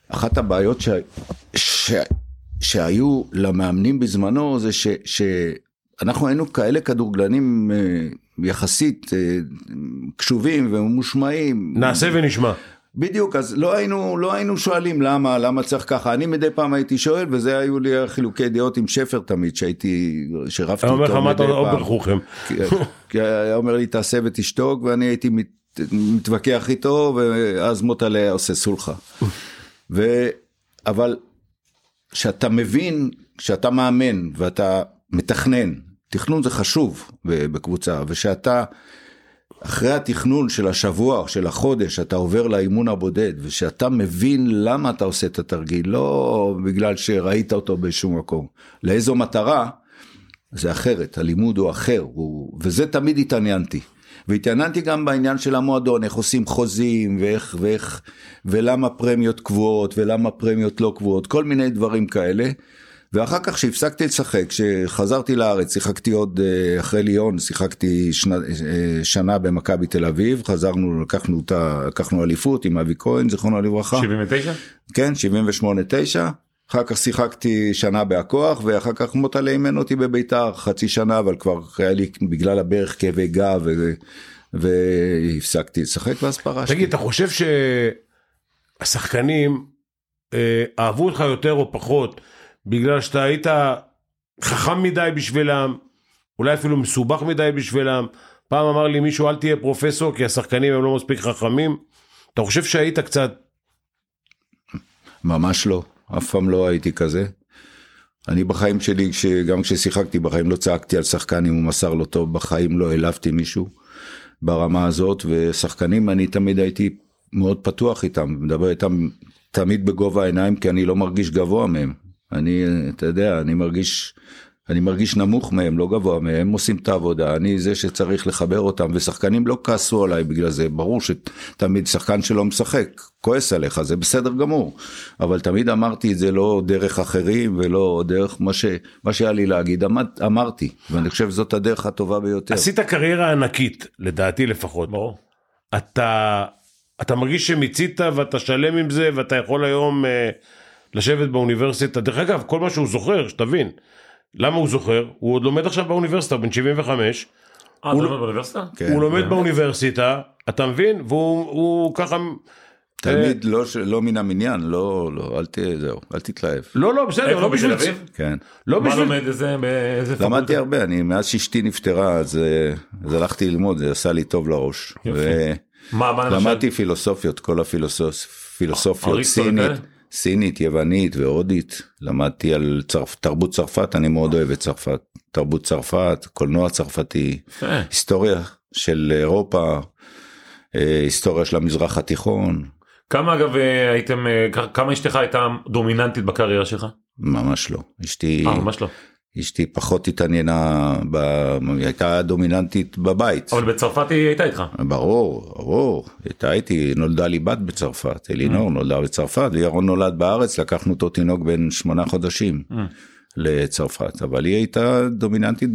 אחת הבעיות ש, ש, שהיו למאמנים בזמנו זה ש, שאנחנו היינו כאלה כדורגלנים אה, יחסית קשובים וממושמעים. נעשה ונשמע. בדיוק, אז לא היינו, לא היינו שואלים למה, למה צריך ככה. אני מדי פעם הייתי שואל, וזה היו לי חילוקי דעות עם שפר תמיד, שהייתי, שרבתי אני אומר איתו לך מה אתה מדי אומר פעם. ברחוכם. כי- היה אומר לי תעשה ותשתוק, ואני הייתי מת, מתווכח איתו, ואז מוטלה עושה סולחה. ו... אבל כשאתה מבין, כשאתה מאמן ואתה מתכנן, תכנון זה חשוב בקבוצה, ושאתה אחרי התכנון של השבוע של החודש אתה עובר לאימון הבודד ושאתה מבין למה אתה עושה את התרגיל לא בגלל שראית אותו באיזשהו מקום לאיזו מטרה זה אחרת הלימוד הוא אחר הוא... וזה תמיד התעניינתי. והתעניינתי גם בעניין של המועדון איך עושים חוזים ואיך ואיך ולמה פרמיות קבועות ולמה פרמיות לא קבועות כל מיני דברים כאלה. ואחר כך שהפסקתי לשחק, כשחזרתי לארץ, שיחקתי עוד אה, אחרי ליון, שיחקתי שנה, אה, שנה במכבי תל אביב, חזרנו, לקחנו אותה, לקחנו אליפות עם אבי כהן, זיכרונו לברכה. 79? כן, 78-9. אחר כך שיחקתי שנה בהכוח ואחר כך מוטלה אימן אותי בביתר חצי שנה אבל כבר היה לי בגלל הברך כאבי גב ו... והפסקתי לשחק ואז פרשתי. תגיד, אתה חושב שהשחקנים אה, אהבו אותך יותר או פחות בגלל שאתה היית חכם מדי בשבילם, אולי אפילו מסובך מדי בשבילם? פעם אמר לי מישהו אל תהיה פרופסור כי השחקנים הם לא מספיק חכמים. אתה חושב שהיית קצת... ממש לא, אף פעם לא הייתי כזה. אני בחיים שלי, גם כששיחקתי בחיים לא צעקתי על שחקן אם הוא מסר לו טוב, בחיים לא העלבתי מישהו ברמה הזאת, ושחקנים אני תמיד הייתי מאוד פתוח איתם, מדבר איתם תמיד בגובה העיניים כי אני לא מרגיש גבוה מהם. אני, אתה יודע, אני מרגיש, אני מרגיש נמוך מהם, לא גבוה מהם, הם עושים את העבודה, אני זה שצריך לחבר אותם, ושחקנים לא כעסו עליי בגלל זה, ברור שתמיד שחקן שלא משחק, כועס עליך, זה בסדר גמור, אבל תמיד אמרתי את זה לא דרך אחרים ולא דרך מה, ש, מה שהיה לי להגיד, אמר, אמרתי, ואני חושב שזאת הדרך הטובה ביותר. עשית קריירה ענקית, לדעתי לפחות. ברור. אתה, אתה מרגיש שמיצית ואתה שלם עם זה ואתה יכול היום אה, לשבת באוניברסיטה. דרך אגב, כל מה שהוא זוכר, שתבין. למה הוא זוכר? הוא עוד לומד עכשיו באוניברסיטה, הוא בן 75. אה, אתה לומד באוניברסיטה? כן. הוא לומד באוניברסיטה, אתה מבין? והוא הוא ככה... תלמיד לא, ש- לא מן המניין, לא, לא, אל ת... זהו, אל תתלהב. לא, לא, בסדר, איפה לא בתל בשביל... אביב? כן. לא מה בשביל... לומד איזה, באיזה למדתי הרבה, אני מאז שאשתי נפטרה אז, אה, אז הלכתי ללמוד, זה עשה לי טוב לראש. יופי. מה, מה למשל? ולמדתי פילוסופיות, כל הפילוסופיות, סינית, וכאלה? סינית, יוונית והודית. למדתי על צרפ, תרבות צרפת, אני מאוד אוהב את צרפת. תרבות צרפת, קולנוע צרפתי. היסטוריה של אירופה, אה, היסטוריה של המזרח התיכון, כמה אגב אה, הייתם, אה, כמה אשתך הייתה דומיננטית בקריירה שלך? ממש לא. אשתי, אה, ממש לא. אשתי פחות התעניינה, ב... היא הייתה דומיננטית בבית. אבל בצרפת היא הייתה איתך. ברור, ברור, הייתה איתי, נולדה לי בת בצרפת, אלינור Mm. נולדה בצרפת, וירון נולד בארץ, לקחנו אותו תינוק בן שמונה חודשים Mm. לצרפת, אבל היא הייתה דומיננטית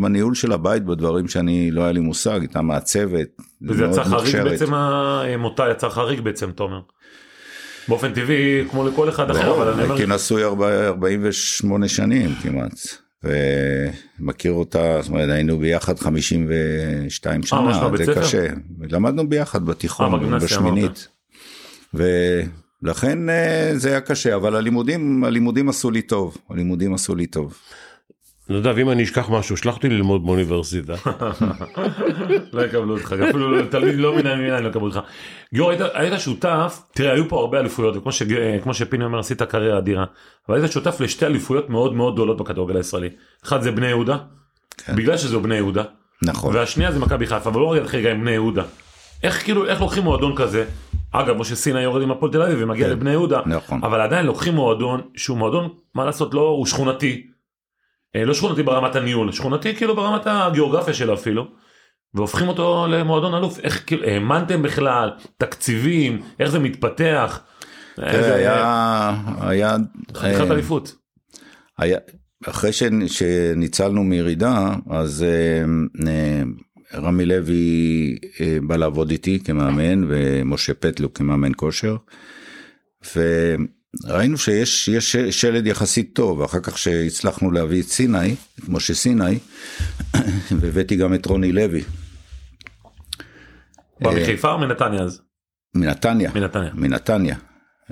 בניהול של הבית, בדברים שאני, לא היה לי מושג, הייתה מעצבת, וזה מאוד יצא חריג מוכשרת. בעצם, המותה יצא חריג בעצם, תומר. באופן טבעי, כמו לכל אחד אחר, אבל אני אומר, הייתי נשוי ארבע- 48 שנים כמעט, ומכיר אותה, זאת אומרת היינו ביחד 52 שנה, ממש בבית זה? קשה, למדנו ביחד אה, בתיכון, בגימנסיה בשמינית, ולכן אה, זה היה קשה, אבל הלימודים, הלימודים עשו לי טוב, הלימודים עשו לי טוב. נדב, אם אני אשכח משהו, שלח אותי ללמוד באוניברסיטה. לא יקבלו אותך, אפילו לא- תלמיד לא מן המניין לא יקבלו אותך. גיורא, היית- שותף, תראה, היו פה הרבה אליפויות, וכמו כמו שפיני אומר, עשית קריירה אדירה, אבל היית שותף לשתי אליפויות מאוד מאוד גדולות בכדורגל הישראלי. אחד זה בני יהודה, כן. בגלל שזו בני יהודה, נכון, והשנייה זה מכבי חיפה, אבל לא רגע נתחיל רגע עם בני יהודה. איך כאילו, איך לוקחים מועדון כזה, אגב, משה סיני יורד עם הפועל תל אביב ומגיע כן. לבני יהודה, נכון. אבל עדיין לוקחים מועדון שהוא מועדון, מה לעשות, לא, הוא שכונתי. אה, לא שכונתי ברמת הניהול, שכונתי כאילו ברמת הגיאוגרפיה שלו אפילו. והופכים אותו למועדון אלוף, איך כאילו, האמנתם בכלל, תקציבים, איך זה מתפתח. תראה, היה, היה, חתיכת אה, אליפות. היה, אחרי שנ- שניצלנו מירידה, אז אה, אה, רמי לוי אה, בא לעבוד איתי כמאמן, ומשה פטלו כמאמן כושר, וראינו שיש יש שלד יחסית טוב, אחר כך שהצלחנו להביא את סיני, את משה סיני, והבאתי גם את רוני לוי, בא אה, מחיפה או מנתניה אז? מנתניה. מנתניה. מנתניה.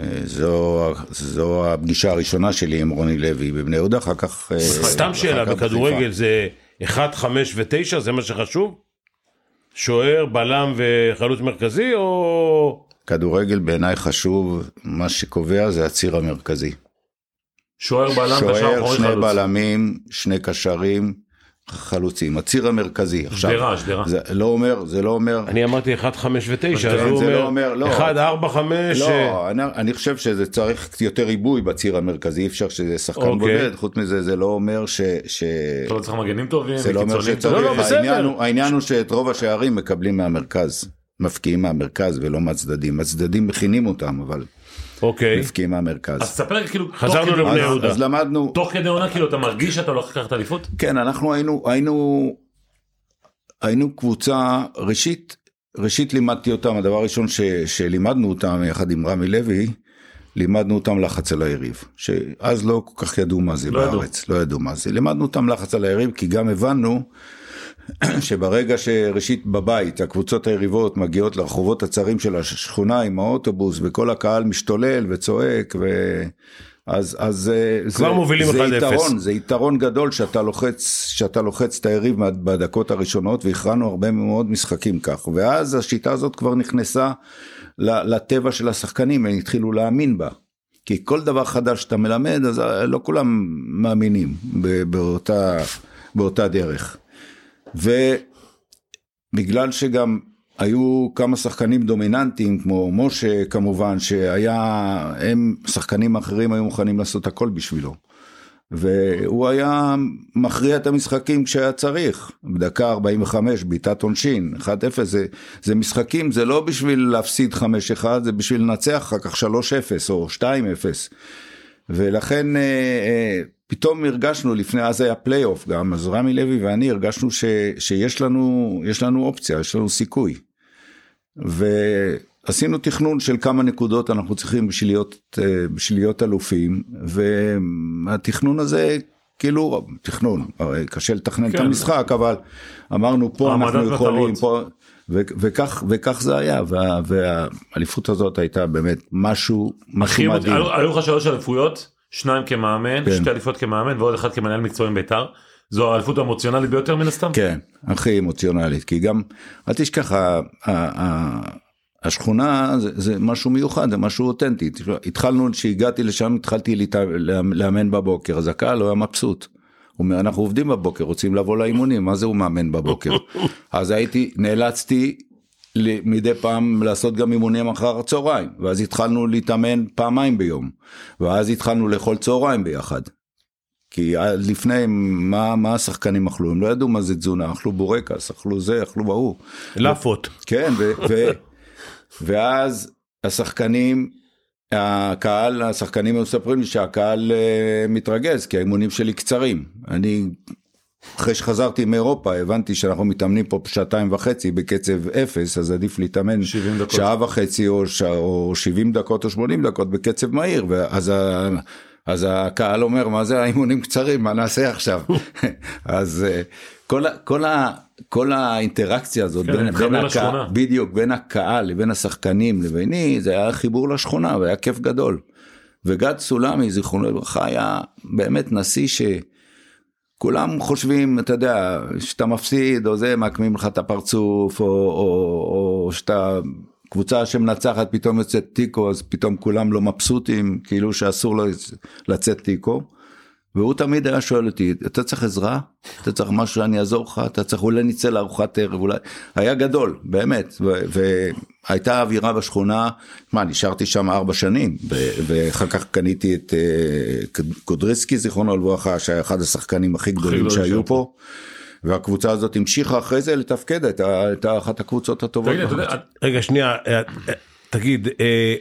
אה, זו, זו הפגישה הראשונה שלי עם רוני לוי בבני יהודה, אחר כך... אה, סתם אחר שאלה, בכדורגל. זה 1, 5 ו-9, זה מה שחשוב? שוער, בלם וחלוץ מרכזי, או... כדורגל בעיניי חשוב, מה שקובע זה הציר המרכזי. שוער בלם, קשר שוער, אחורי שני חלוץ. בלמים, שני קשרים, חלוצים, הציר המרכזי. עכשיו, שדרה, שדרה. זה לא אומר, זה לא אומר, אני אמרתי 1, 5 ו-9, אז הוא זה לא אומר אומר, לא. 1, 4, 5... לא, אני, אני חושב שזה צריך יותר עיבוי בציר המרכזי, אי אפשר שזה שחקן אוקיי. בודד, חוץ מזה זה לא אומר ש... ש... אתה לא צריך מגנים טובים, זה לא אומר שצריך, לא, לא, בסדר. העניין, הוא, העניין הוא שאת רוב השערים מקבלים מהמרכז, מפקיעים מהמרכז ולא מהצדדים, הצדדים מכינים אותם אבל אוקיי, מפקיעים מהמרכז. אז תספר כאילו, חזרנו לבני אז, יהודה. אז למדנו, תוך כדי עונה כאילו אתה מרגיש שאתה הולך לקחת אליפות? כן אנחנו היינו, היינו, היינו קבוצה, ראשית, ראשית לימדתי אותם, הדבר הראשון ש, שלימדנו אותם יחד עם רמי לוי, לימדנו אותם לחץ על היריב, שאז לא כל כך ידעו מה זה לא ידעו. בארץ, לא ידעו מה זה. לימדנו אותם לחץ על היריב, כי גם הבנו שברגע שראשית בבית הקבוצות היריבות מגיעות לרחובות הצרים של השכונה עם האוטובוס וכל הקהל משתולל וצועק ו... אז, אז אה, כבר מובילים זה 1-0. יתרון, זה יתרון גדול שאתה לוחץ, שאתה לוחץ את היריב בדקות הראשונות והכרענו הרבה מאוד משחקים כך ואז השיטה הזאת כבר נכנסה לטבע של השחקנים, הם התחילו להאמין בה. כי כל דבר חדש שאתה מלמד אז אה, לא כולם מאמינים באותה, באותה דרך. ובגלל שגם היו כמה שחקנים דומיננטיים כמו משה כמובן שהיה הם שחקנים אחרים היו מוכנים לעשות הכל בשבילו. והוא היה מכריע את המשחקים כשהיה צריך, בדקה 45 בעיטת עונשין, 1-0 זה, זה משחקים, זה לא בשביל להפסיד 5-1, זה בשביל לנצח אחר כך 3-0 או 2-0. ולכן אה, אה, פתאום הרגשנו לפני אז היה פלייאוף גם אז רמי לוי ואני הרגשנו ש, שיש לנו יש לנו אופציה יש לנו סיכוי. ועשינו תכנון של כמה נקודות אנחנו צריכים בשביל להיות אה, בשביל להיות אלופים והתכנון הזה כאילו תכנון הרי קשה לתכנן את כן. המשחק אבל אמרנו פה אנחנו יכולים. פה ו- וכך וכך זה היה וה- והאליפות הזאת הייתה באמת משהו משהו מדהים. היו לך שלוש אליפויות, שניים כמאמן, כן. שתי אליפויות כמאמן ועוד אחד כמנהל מקצועי עם בית"ר. זו האליפות האמוציונלית ביותר מן הסתם? כן, הכי אמוציונלית, כי גם, אל תשכח, ה- ה- ה- השכונה זה, זה משהו מיוחד, זה משהו אותנטי. התחלנו, כשהגעתי לשם התחלתי לאמן בבוקר, אז הקהל לא היה מבסוט. הוא אומר, אנחנו עובדים בבוקר, רוצים לבוא לאימונים, מה זה הוא מאמן בבוקר? אז הייתי, נאלצתי מדי פעם לעשות גם אימונים אחר הצהריים, ואז התחלנו להתאמן פעמיים ביום, ואז התחלנו לאכול צהריים ביחד. כי עד לפני מה, מה השחקנים אכלו, הם לא ידעו מה זה תזונה, אכלו בורקס, אכלו זה, אכלו ההוא. לאפות. כן, ו, ו, ואז השחקנים, הקהל, השחקנים מספרים לי שהקהל אה, מתרגז, כי האימונים שלי קצרים. אני, אחרי שחזרתי מאירופה, הבנתי שאנחנו מתאמנים פה שעתיים וחצי בקצב אפס, אז עדיף להתאמן 70 דקות. שעה וחצי או, ש... או 70 דקות או 80 דקות בקצב מהיר, ואז ה... אז הקהל אומר מה זה האימונים קצרים מה נעשה עכשיו אז אה, כל, כל, ה, כל האינטראקציה הזאת כן, בין, בין. הקהל, בדיוק בין הקהל לבין השחקנים לביני זה היה חיבור לשכונה והיה כיף גדול. וגד סולמי זיכרונו לברכה היה באמת נשיא שכולם חושבים אתה יודע שאתה מפסיד או זה מעקמים לך את הפרצוף או, או, או שאתה קבוצה שמנצחת פתאום יוצאת תיקו אז פתאום כולם לא מבסוטים כאילו שאסור לו לצאת תיקו. והוא תמיד היה שואל אותי אתה צריך עזרה אתה צריך משהו שאני אעזור לך אתה צריך אולי נצא לארוחת ערב אולי היה גדול באמת ו- והייתה אווירה בשכונה מה נשארתי שם ארבע שנים ו- ואחר כך קניתי את קד- קודריסקי זיכרונו לברכה שהיה אחד השחקנים הכי גדולים שהיו פה. והקבוצה הזאת המשיכה אחרי זה לתפקד הייתה הייתה אחת הקבוצות הטובות. רגע שנייה אה, אה, תגיד אה,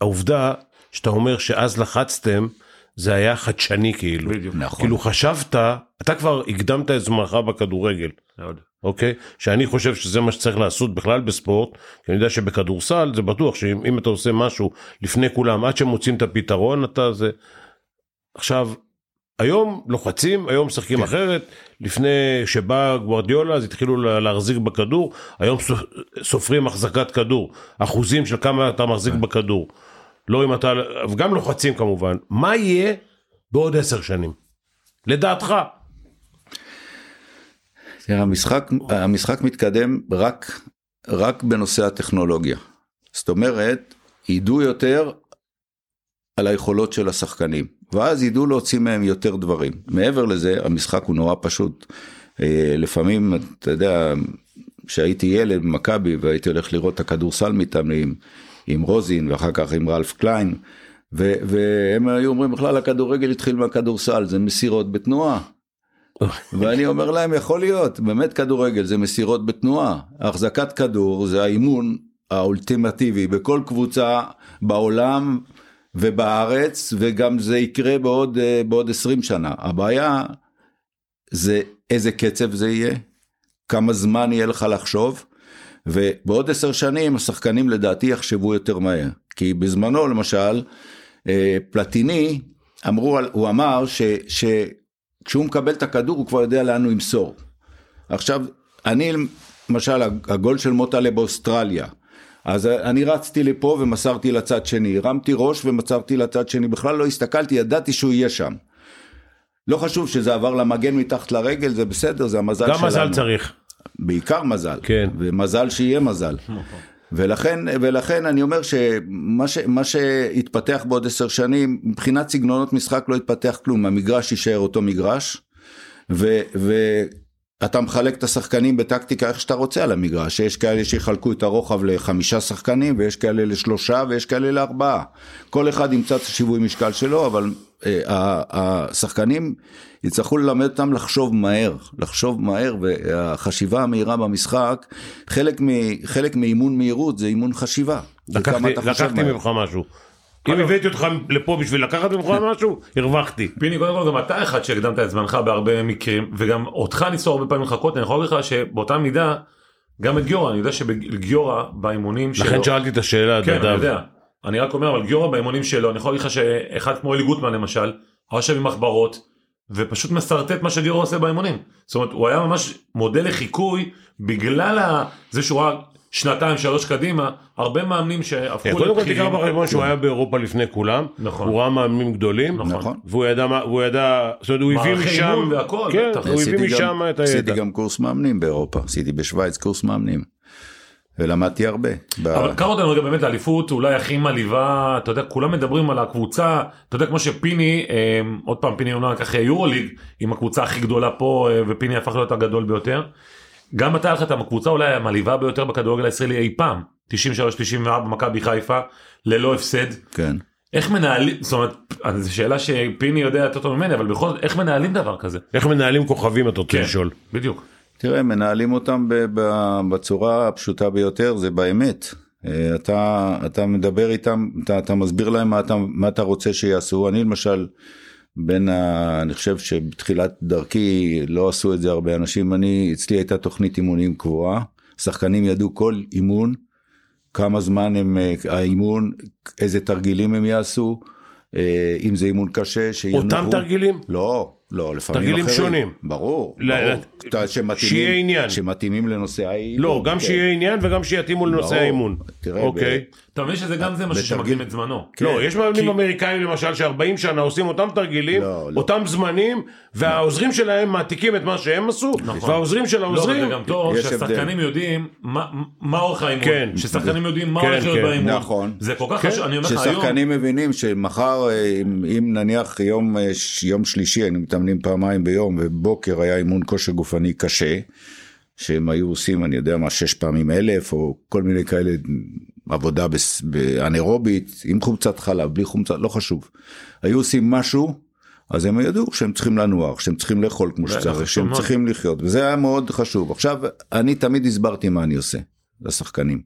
העובדה שאתה אומר שאז לחצתם זה היה חדשני כאילו בדיוק. נכון. כאילו חשבת אתה כבר הקדמת את זמנך בכדורגל מאוד. אוקיי שאני חושב שזה מה שצריך לעשות בכלל בספורט כי אני יודע שבכדורסל זה בטוח שאם אם אתה עושה משהו לפני כולם עד שמוצאים את הפתרון אתה זה עכשיו היום לוחצים היום משחקים כן. אחרת לפני שבא גוורדיולה אז התחילו לה- להחזיק בכדור היום סופ- סופרים החזקת כדור אחוזים של כמה אתה מחזיק כן. בכדור לא אם אתה וגם לוחצים כמובן מה יהיה בעוד עשר שנים לדעתך תראה, המשחק, המשחק מתקדם רק, רק בנושא הטכנולוגיה. זאת אומרת, ידעו יותר על היכולות של השחקנים, ואז ידעו להוציא מהם יותר דברים. מעבר לזה, המשחק הוא נורא פשוט. אה, לפעמים, אתה יודע, כשהייתי ילד במכבי והייתי הולך לראות את הכדורסל מתאמנים עם רוזין ואחר כך עם רלף קליין, ו- והם היו אומרים בכלל הכדורגל התחיל מהכדורסל, זה מסירות בתנועה. ואני אומר להם יכול להיות באמת כדורגל זה מסירות בתנועה. החזקת כדור זה האימון האולטימטיבי בכל קבוצה בעולם ובארץ וגם זה יקרה בעוד אה, בעוד 20 שנה. הבעיה זה איזה קצב זה יהיה כמה זמן יהיה לך לחשוב ובעוד עשר שנים השחקנים לדעתי יחשבו יותר מהר. כי בזמנו למשל, אה, פלטיני, אמרו, הוא אמר ש, שכשהוא מקבל את הכדור הוא כבר יודע לאן הוא ימסור. עכשיו, אני למשל, הגול של מוטלה באוסטרליה, אז אני רצתי לפה ומסרתי לצד שני, הרמתי ראש ומסרתי לצד שני, בכלל לא הסתכלתי, ידעתי שהוא יהיה שם. לא חשוב שזה עבר למגן מתחת לרגל, זה בסדר, זה המזל גם שלנו. מזל צריך. בעיקר מזל, כן. ומזל שיהיה מזל. ולכן, ולכן אני אומר שמה ש, מה שהתפתח בעוד עשר שנים, מבחינת סגנונות משחק לא התפתח כלום, המגרש יישאר אותו מגרש, ו, ואתה מחלק את השחקנים בטקטיקה איך שאתה רוצה על המגרש, יש כאלה שיחלקו את הרוחב לחמישה שחקנים, ויש כאלה לשלושה, ויש כאלה לארבעה. כל אחד ימצא את השיווי משקל שלו, אבל אה, השחקנים יצטרכו ללמד אותם לחשוב מהר, לחשוב מהר, והחשיבה המהירה במשחק, חלק, מ, חלק מאימון מהירות זה אימון חשיבה. לקחתי אתה לקחתי. ממך משהו. אם הבאתי אותך לפה בשביל לקחת ממך משהו, הרווחתי. פיני קודם כל גם אתה אחד שהקדמת את זמנך בהרבה מקרים וגם אותך ניסו הרבה פעמים לחכות אני יכול להגיד לך שבאותה מידה גם את גיורא אני יודע שבגיורא באימונים שלו לכן שאלתי את השאלה, כן אני. יודע אני רק אומר אבל גיורא באימונים שלו אני יכול להגיד לך שאחד כמו אלי גוטמן למשל היה יושב עם מחברות ופשוט משרטט מה שגיורא עושה באימונים זאת אומרת הוא היה ממש מודל לחיקוי בגלל זה שהוא ראה שנתיים שלוש קדימה הרבה מאמנים שהפכו כן, קודם כל לבכירים. תיקח בחשבון שהוא היה באירופה לפני כולם, נכון. הוא ראה מאמנים גדולים, נכון. והוא ידע, והוא ידע, זאת אומרת הוא הביא מערכי משם, אימון והכל, כן. הוא הביא עשיתי משם את עשיתי הידע. גם קורס מאמנים באירופה, עשיתי בשוויץ קורס מאמנים. ולמדתי הרבה. ב- אבל קח אותנו רגע באמת לאליפות אולי הכי מעליבה אתה יודע כולם מדברים על הקבוצה אתה יודע כמו שפיני אה, עוד פעם פיני אומנם לקח יורוליג עם הקבוצה הכי גדולה פה אה, ופיני הפך להיות הגדול ביותר. גם אתה היה לך את הקבוצה אולי המעליבה ביותר בכדורגל הישראלי אי פעם 93-94 מכבי חיפה ללא הפסד כן. איך מנהלים זאת אומרת זו שאלה שפיני יודע יותר טוב ממני אבל בכל זאת איך מנהלים דבר כזה. איך מנהלים כוכבים אתה רוצה כן, לשאול. בדיוק. תראה, מנהלים אותם ב- ב- בצורה הפשוטה ביותר, זה באמת. אה, אתה, אתה מדבר איתם, אתה, אתה מסביר להם מה אתה, מה אתה רוצה שיעשו. אני למשל, בין ה... אני חושב שבתחילת דרכי לא עשו את זה הרבה אנשים. אני, אצלי הייתה תוכנית אימונים קבועה. שחקנים ידעו כל אימון, כמה זמן הם, אה, האימון, איזה תרגילים הם יעשו. אה, אם זה אימון קשה, שינוחו. אותם תרגילים? לא, לא, לפעמים תרגילים אחרים. שונים. ברור, ל- ברור. ל- שמתאימים- שיהיה עניין. שמתאימים לנושא האימון. לא, גם כן. שיהיה עניין וגם שיתאימו לנושא ברור. האימון. תראה, אוקיי. אתה מבין שזה גם זה משהו שמקדים את זמנו. כן. לא, יש מאמנים אמריקאים למשל ש-40 שנה עושים אותם תרגילים, לא, לא. אותם זמנים, והעוזרים שלהם מעתיקים את מה שהם עשו, והעוזרים של לא, העוזרים, זה גם טוב שהשחקנים יודעים מה מה אורך האימון, כן. ששחקנים יודעים מה כן, הולך להיות כן. באימון, נכון. זה כל כך כן. חשוב, אני אומר לך היום, ששחקנים מבינים שמחר אה, אם, נניח יום, אה, יום שלישי היינו מתאמנים פעמיים ביום ובוקר היה אימון כושר גופני קשה שהם היו עושים אני יודע מה שש פעמים אלף או כל מיני כאלה עבודה באנאירובית עם חומצת חלב בלי חומצת לא חשוב היו עושים משהו אז הם ידעו שהם צריכים לנוח שהם צריכים לאכול כמו שצריך שהם מאוד. צריכים לחיות וזה היה מאוד חשוב עכשיו אני תמיד הסברתי מה אני עושה לשחקנים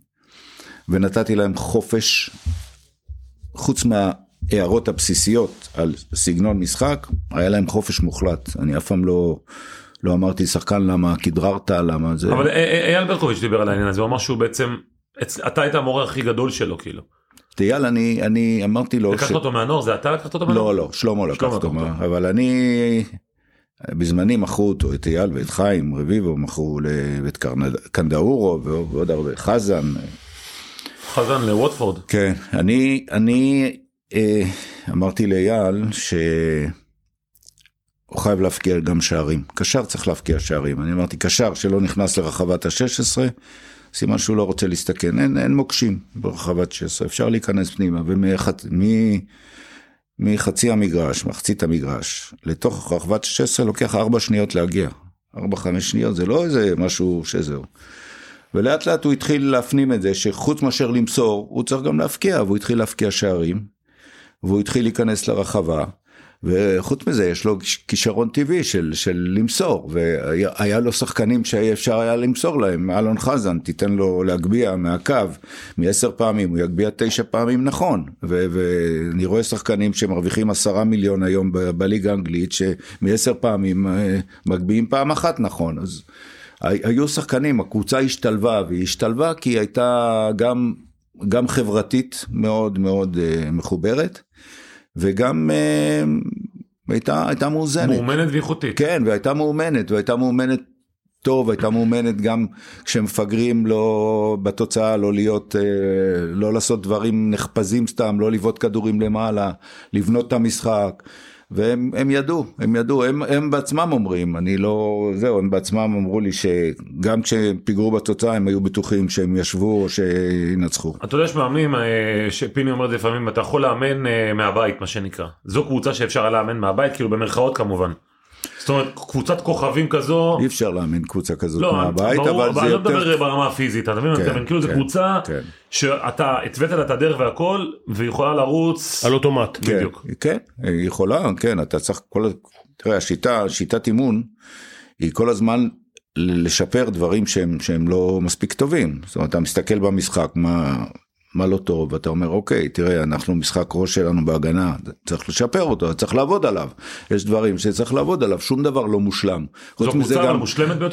ונתתי להם חופש חוץ מההערות הבסיסיות על סגנון משחק, היה להם חופש מוחלט. אני אף פעם לא, לא אמרתי שחקן למה כדררת, למה זה. אבל אה, אה, אייל ברקוביץ' דיבר על העניין הזה, הוא אמר שהוא בעצם, אתה היית המורה הכי גדול שלו כאילו, אייל, אני, אני אמרתי לו, לקחת אותו מהנוער, זה אתה לקחת אותו מהנוער? לא, לא, שלמה לקח שלמה אותו, אבל אני, בזמני מכרו אותו, את אייל ואת חיים, רביבו, מכרו ל- ואת קרנד- קנדאורו ועוד הרבה, חזן. חזן לווטפורד, כן, אני, אני אה, אמרתי לאייל שהוא חייב להפקיע גם שערים. קשר צריך להפקיע שערים. אני אמרתי, קשר שלא נכנס לרחבת ה-16, סימן שהוא לא רוצה להסתכן. אין, אין מוקשים ברחבת 16, אפשר להיכנס פנימה. ומחצ... מ... מחצי המגרש, מחצית המגרש, לתוך רחבת 16 לוקח 4 שניות להגיע. 4-5 שניות זה לא איזה משהו שזהו. ולאט לאט הוא התחיל להפנים את זה שחוץ מאשר למסור, הוא צריך גם להפקיע, והוא התחיל להפקיע שערים, והוא התחיל להיכנס לרחבה, וחוץ מזה יש לו כישרון טבעי של, של למסור, והיה לו שחקנים שאפשר היה למסור להם, אלון חזן, תיתן לו להגביה מהקו, מעשר פעמים, הוא יגביה תשע פעמים נכון, ו- ואני רואה שחקנים שמרוויחים עשרה מיליון היום ב- בליגה האנגלית, שמעשר פעמים אה, מגביהים פעם אחת נכון, אז... היו שחקנים, הקבוצה השתלבה, והיא השתלבה כי היא הייתה גם, גם חברתית מאוד מאוד אה, מחוברת, וגם אה, הייתה, הייתה מאוזנת. מאומנת ואיכותית. כן, והייתה מאומנת, והייתה מאומנת טוב, הייתה מאומנת גם כשמפגרים לא בתוצאה, לא להיות, אה, לא לעשות דברים נחפזים סתם, לא לבעוט כדורים למעלה, לבנות את המשחק. והם הם ידעו, הם ידעו, הם, הם בעצמם אומרים, אני לא, זהו, הם בעצמם אמרו לי שגם כשהם פיגרו בתוצאה הם היו בטוחים שהם ישבו או שינצחו. אתה יודע, יש מאמנים, אה, שפיני אומר את זה לפעמים, אתה יכול לאמן אה, מהבית, מה שנקרא. זו קבוצה שאפשר לאמן מהבית, כאילו במרכאות כמובן. זאת אומרת, קבוצת כוכבים כזו... אי אפשר לאמן קבוצה כזאת לא, מהבית, ברור, אבל זה אני לא יותר... מדבר ברמה הפיזית, אתה מבין? כן, אתה מבין? כאילו זו כן, קבוצה כן. שאתה התווית לה את הדרך והכל, והיא יכולה לרוץ. על אוטומט. כן, בדיוק. כן, היא יכולה, כן, אתה צריך כל, תראה, השיטה, שיטת אימון, היא כל הזמן לשפר דברים שהם, שהם לא מספיק טובים. זאת אומרת, אתה מסתכל במשחק, מה, מה לא טוב, ואתה אומר, אוקיי, תראה, אנחנו משחק ראש שלנו בהגנה, צריך לשפר אותו, צריך לעבוד עליו. יש דברים שצריך לעבוד עליו, שום דבר לא מושלם. חוץ מזה גם,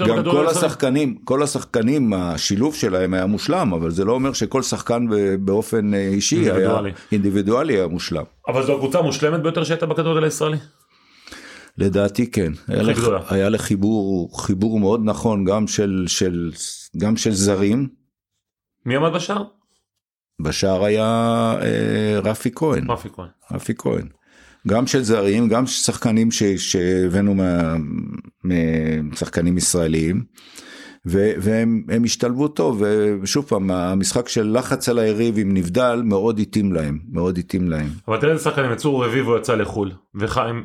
גם כל. השחקנים, כל השחקנים, השילוב שלהם היה מושלם, אבל זה לא אומר שכל שחקן באופן אה, אישי היה אינדיבידואלי. אינדיבידואלי היה מושלם. אבל זו הקבוצה המושלמת ביותר שהייתה בכדורגל הישראלי. לדעתי כן. היה גדולה. היה לך חיבור, חיבור מאוד נכון גם של, של, גם של זרים. מי עמד בשער? בשער היה אה, רפי כהן, רפי כהן. רפי כהן. גם של זרים, גם שחקנים שהבאנו משחקנים ישראליים. והם הם השתלבו טוב ושוב פעם המשחק של לחץ על היריב עם נבדל מאוד התאים להם מאוד התאים להם אבל תראה איזה שחקנים יצאו רביבו יצא לחו"ל וחיים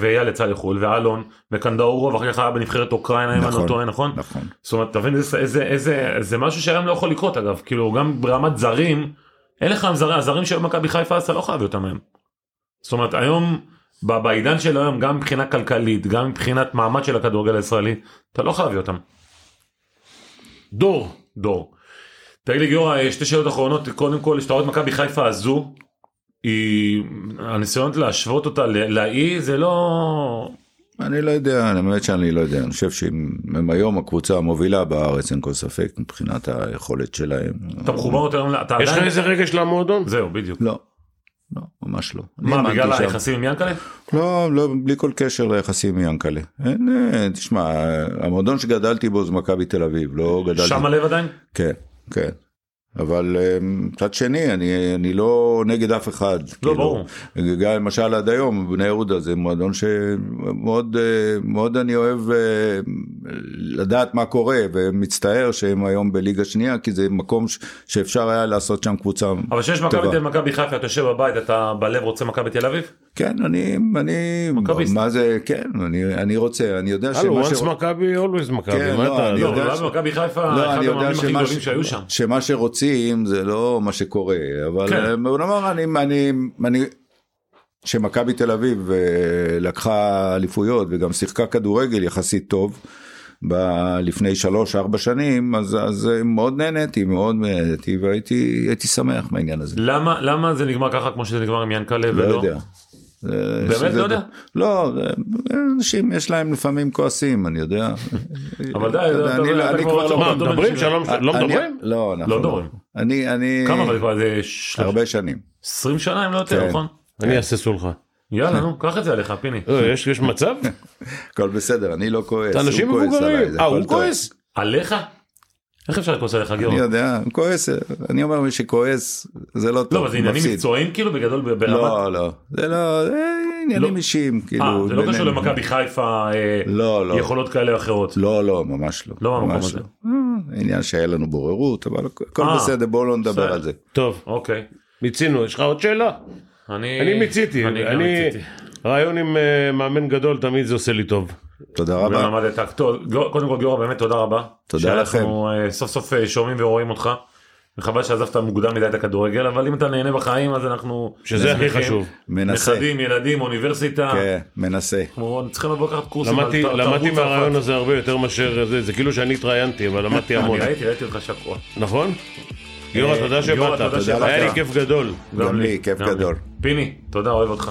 ואייל יצא לחו"ל ואלון וקנדאורו ואחר כך היה בנבחרת אוקראינה אם אני לא נכון, טועה נכון? נכון זאת אומרת איזה איזה זה משהו שהיום לא יכול לקרות אגב כאילו גם ברמת זרים אין לך זרים הזרים של מכבי חיפה אתה לא חייב אותם היום. זאת אומרת היום בעידן של היום גם מבחינה כלכלית גם מבחינת מעמד של הכדורגל הישראלי אתה לא חייב אותם. דור. דור. תגיד לי גיורא שתי שאלות אחרונות קודם כל שאתה רואה את מכבי חיפה הזו היא הניסיונות להשוות אותה לאי זה לא אני לא יודע, האמת שאני לא יודע, אני חושב שהם היום הקבוצה המובילה בארץ, אין כל ספק, מבחינת היכולת שלהם. אתה מחובר יותר אתה יש לך עדיין איזה רגש למועדון? זהו בדיוק. לא, לא, ממש לא. מה בגלל שם. היחסים עם ינקלה? לא, לא, בלי כל קשר ליחסים עם ינקלה. אין, אה, תשמע, המועדון שגדלתי בו זה מכבי תל אביב, לא גדלתי... שם הלב עדיין? כן, כן. אבל אה, מצד שני, אני, אני לא נגד אף אחד. לא, ברור. גם למשל עד היום, בני יהודה זה מועדון שמאוד אה, מאוד אני אוהב אה, לדעת מה קורה, ומצטער שהם היום בליגה שנייה, כי זה מקום ש- שאפשר היה לעשות שם קבוצה אבל כשיש מכבי טובה. תל מכבי חיפה אתה יושב בבית אתה בלב רוצה מכבי תל אביב? כן, אני, אני, מכביסט. מה זה, כן, אני, אני רוצה, אני יודע הלו, שמה once מכבי, always מכבי. כן, מה לא, אתה- אני לא, יודע אבל ש- מכבי חיפה לא, אחד אני יודע המאמנים הכי שמה גדולים ש- שהיו שם. שמה שרוצים זה לא מה שקורה, אבל כן. אה, בוא נאמר, אני, אני, אני, שמכבי תל אביב אה, לקחה אליפויות וגם שיחקה כדורגל יחסית טוב. ב- לפני שלוש ארבע שנים אז אז אה, מאוד נהניתי מאוד נהניתי והייתי הייתי שמח מהעניין הזה. למה למה זה נגמר ככה כמו שזה נגמר עם ינקלה לא ולא? יודע. זה- באמת לא יודע? לא, זה- אנשים יש להם לפעמים כועסים, אני יודע. אבל די, אתה אני לא- כבר לא- לא... מה, לא מדברים? לא אני- מדברים? לא, אנחנו לא. מדברים. אני, אני... כמה אבל כבר זה הרבה שנים. 20 שנה אם לא יותר כן. נכון? אני אעשה סולחה. יאללה נו קח את זה עליך פיני. יש יש מצב? הכל בסדר, אני לא כועס. אנשים מבוגרים. אה, הוא. כועס? עליך? איך אפשר לכעוס עליך אני גיורא? יודע, הוא כועס, אני אומר מי שכועס, זה לא טוב, לא אבל זה עניינים. מקצועיים כאילו בגדול ב- ברמת? לא, לא, זה לא, זה עניינים לא. אישיים, אה, כאילו. זה לא קשור. למכבי חיפה אה, לא, לא. יכולות כאלה או אחרות. לא, לא, ממש לא. לא במקום הזה. אה, עניין שהיה לנו בוררות, אבל הכל אה, בסדר, בואו לא נדבר. על זה. טוב, אוקיי. מיצינו. יש לך עוד שאלה? אני אני מיציתי. אני גם אני... מיציתי. רעיון עם אה, מאמן גדול תמיד זה עושה לי טוב. תודה רבה. ולמדת. טוב, קודם כל גיורא באמת תודה רבה. תודה שאנחנו אה, סוף סוף אה, שומעים ורואים אותך. וחבל שעזבת מוקדם מדי את הכדורגל אבל אם אתה נהנה בחיים אז אנחנו שזה הכי. חשוב. מנסה. נכדים ילדים אוניברסיטה. כן, מנסה. אנחנו צריכים לבוא לקחת קורסים. למדתי למדתי מהרעיון. הזה הרבה יותר מאשר זה, זה כאילו שאני התראיינתי, אבל למדתי המון. אני ראיתי ראיתי אותך שקוע. נכון? גיורא, תודה גיורא, שבאת. תודה שבאת. היה לי כיף גדול. גם לי, כיף. גדול. פיני תודה אוהב אותך.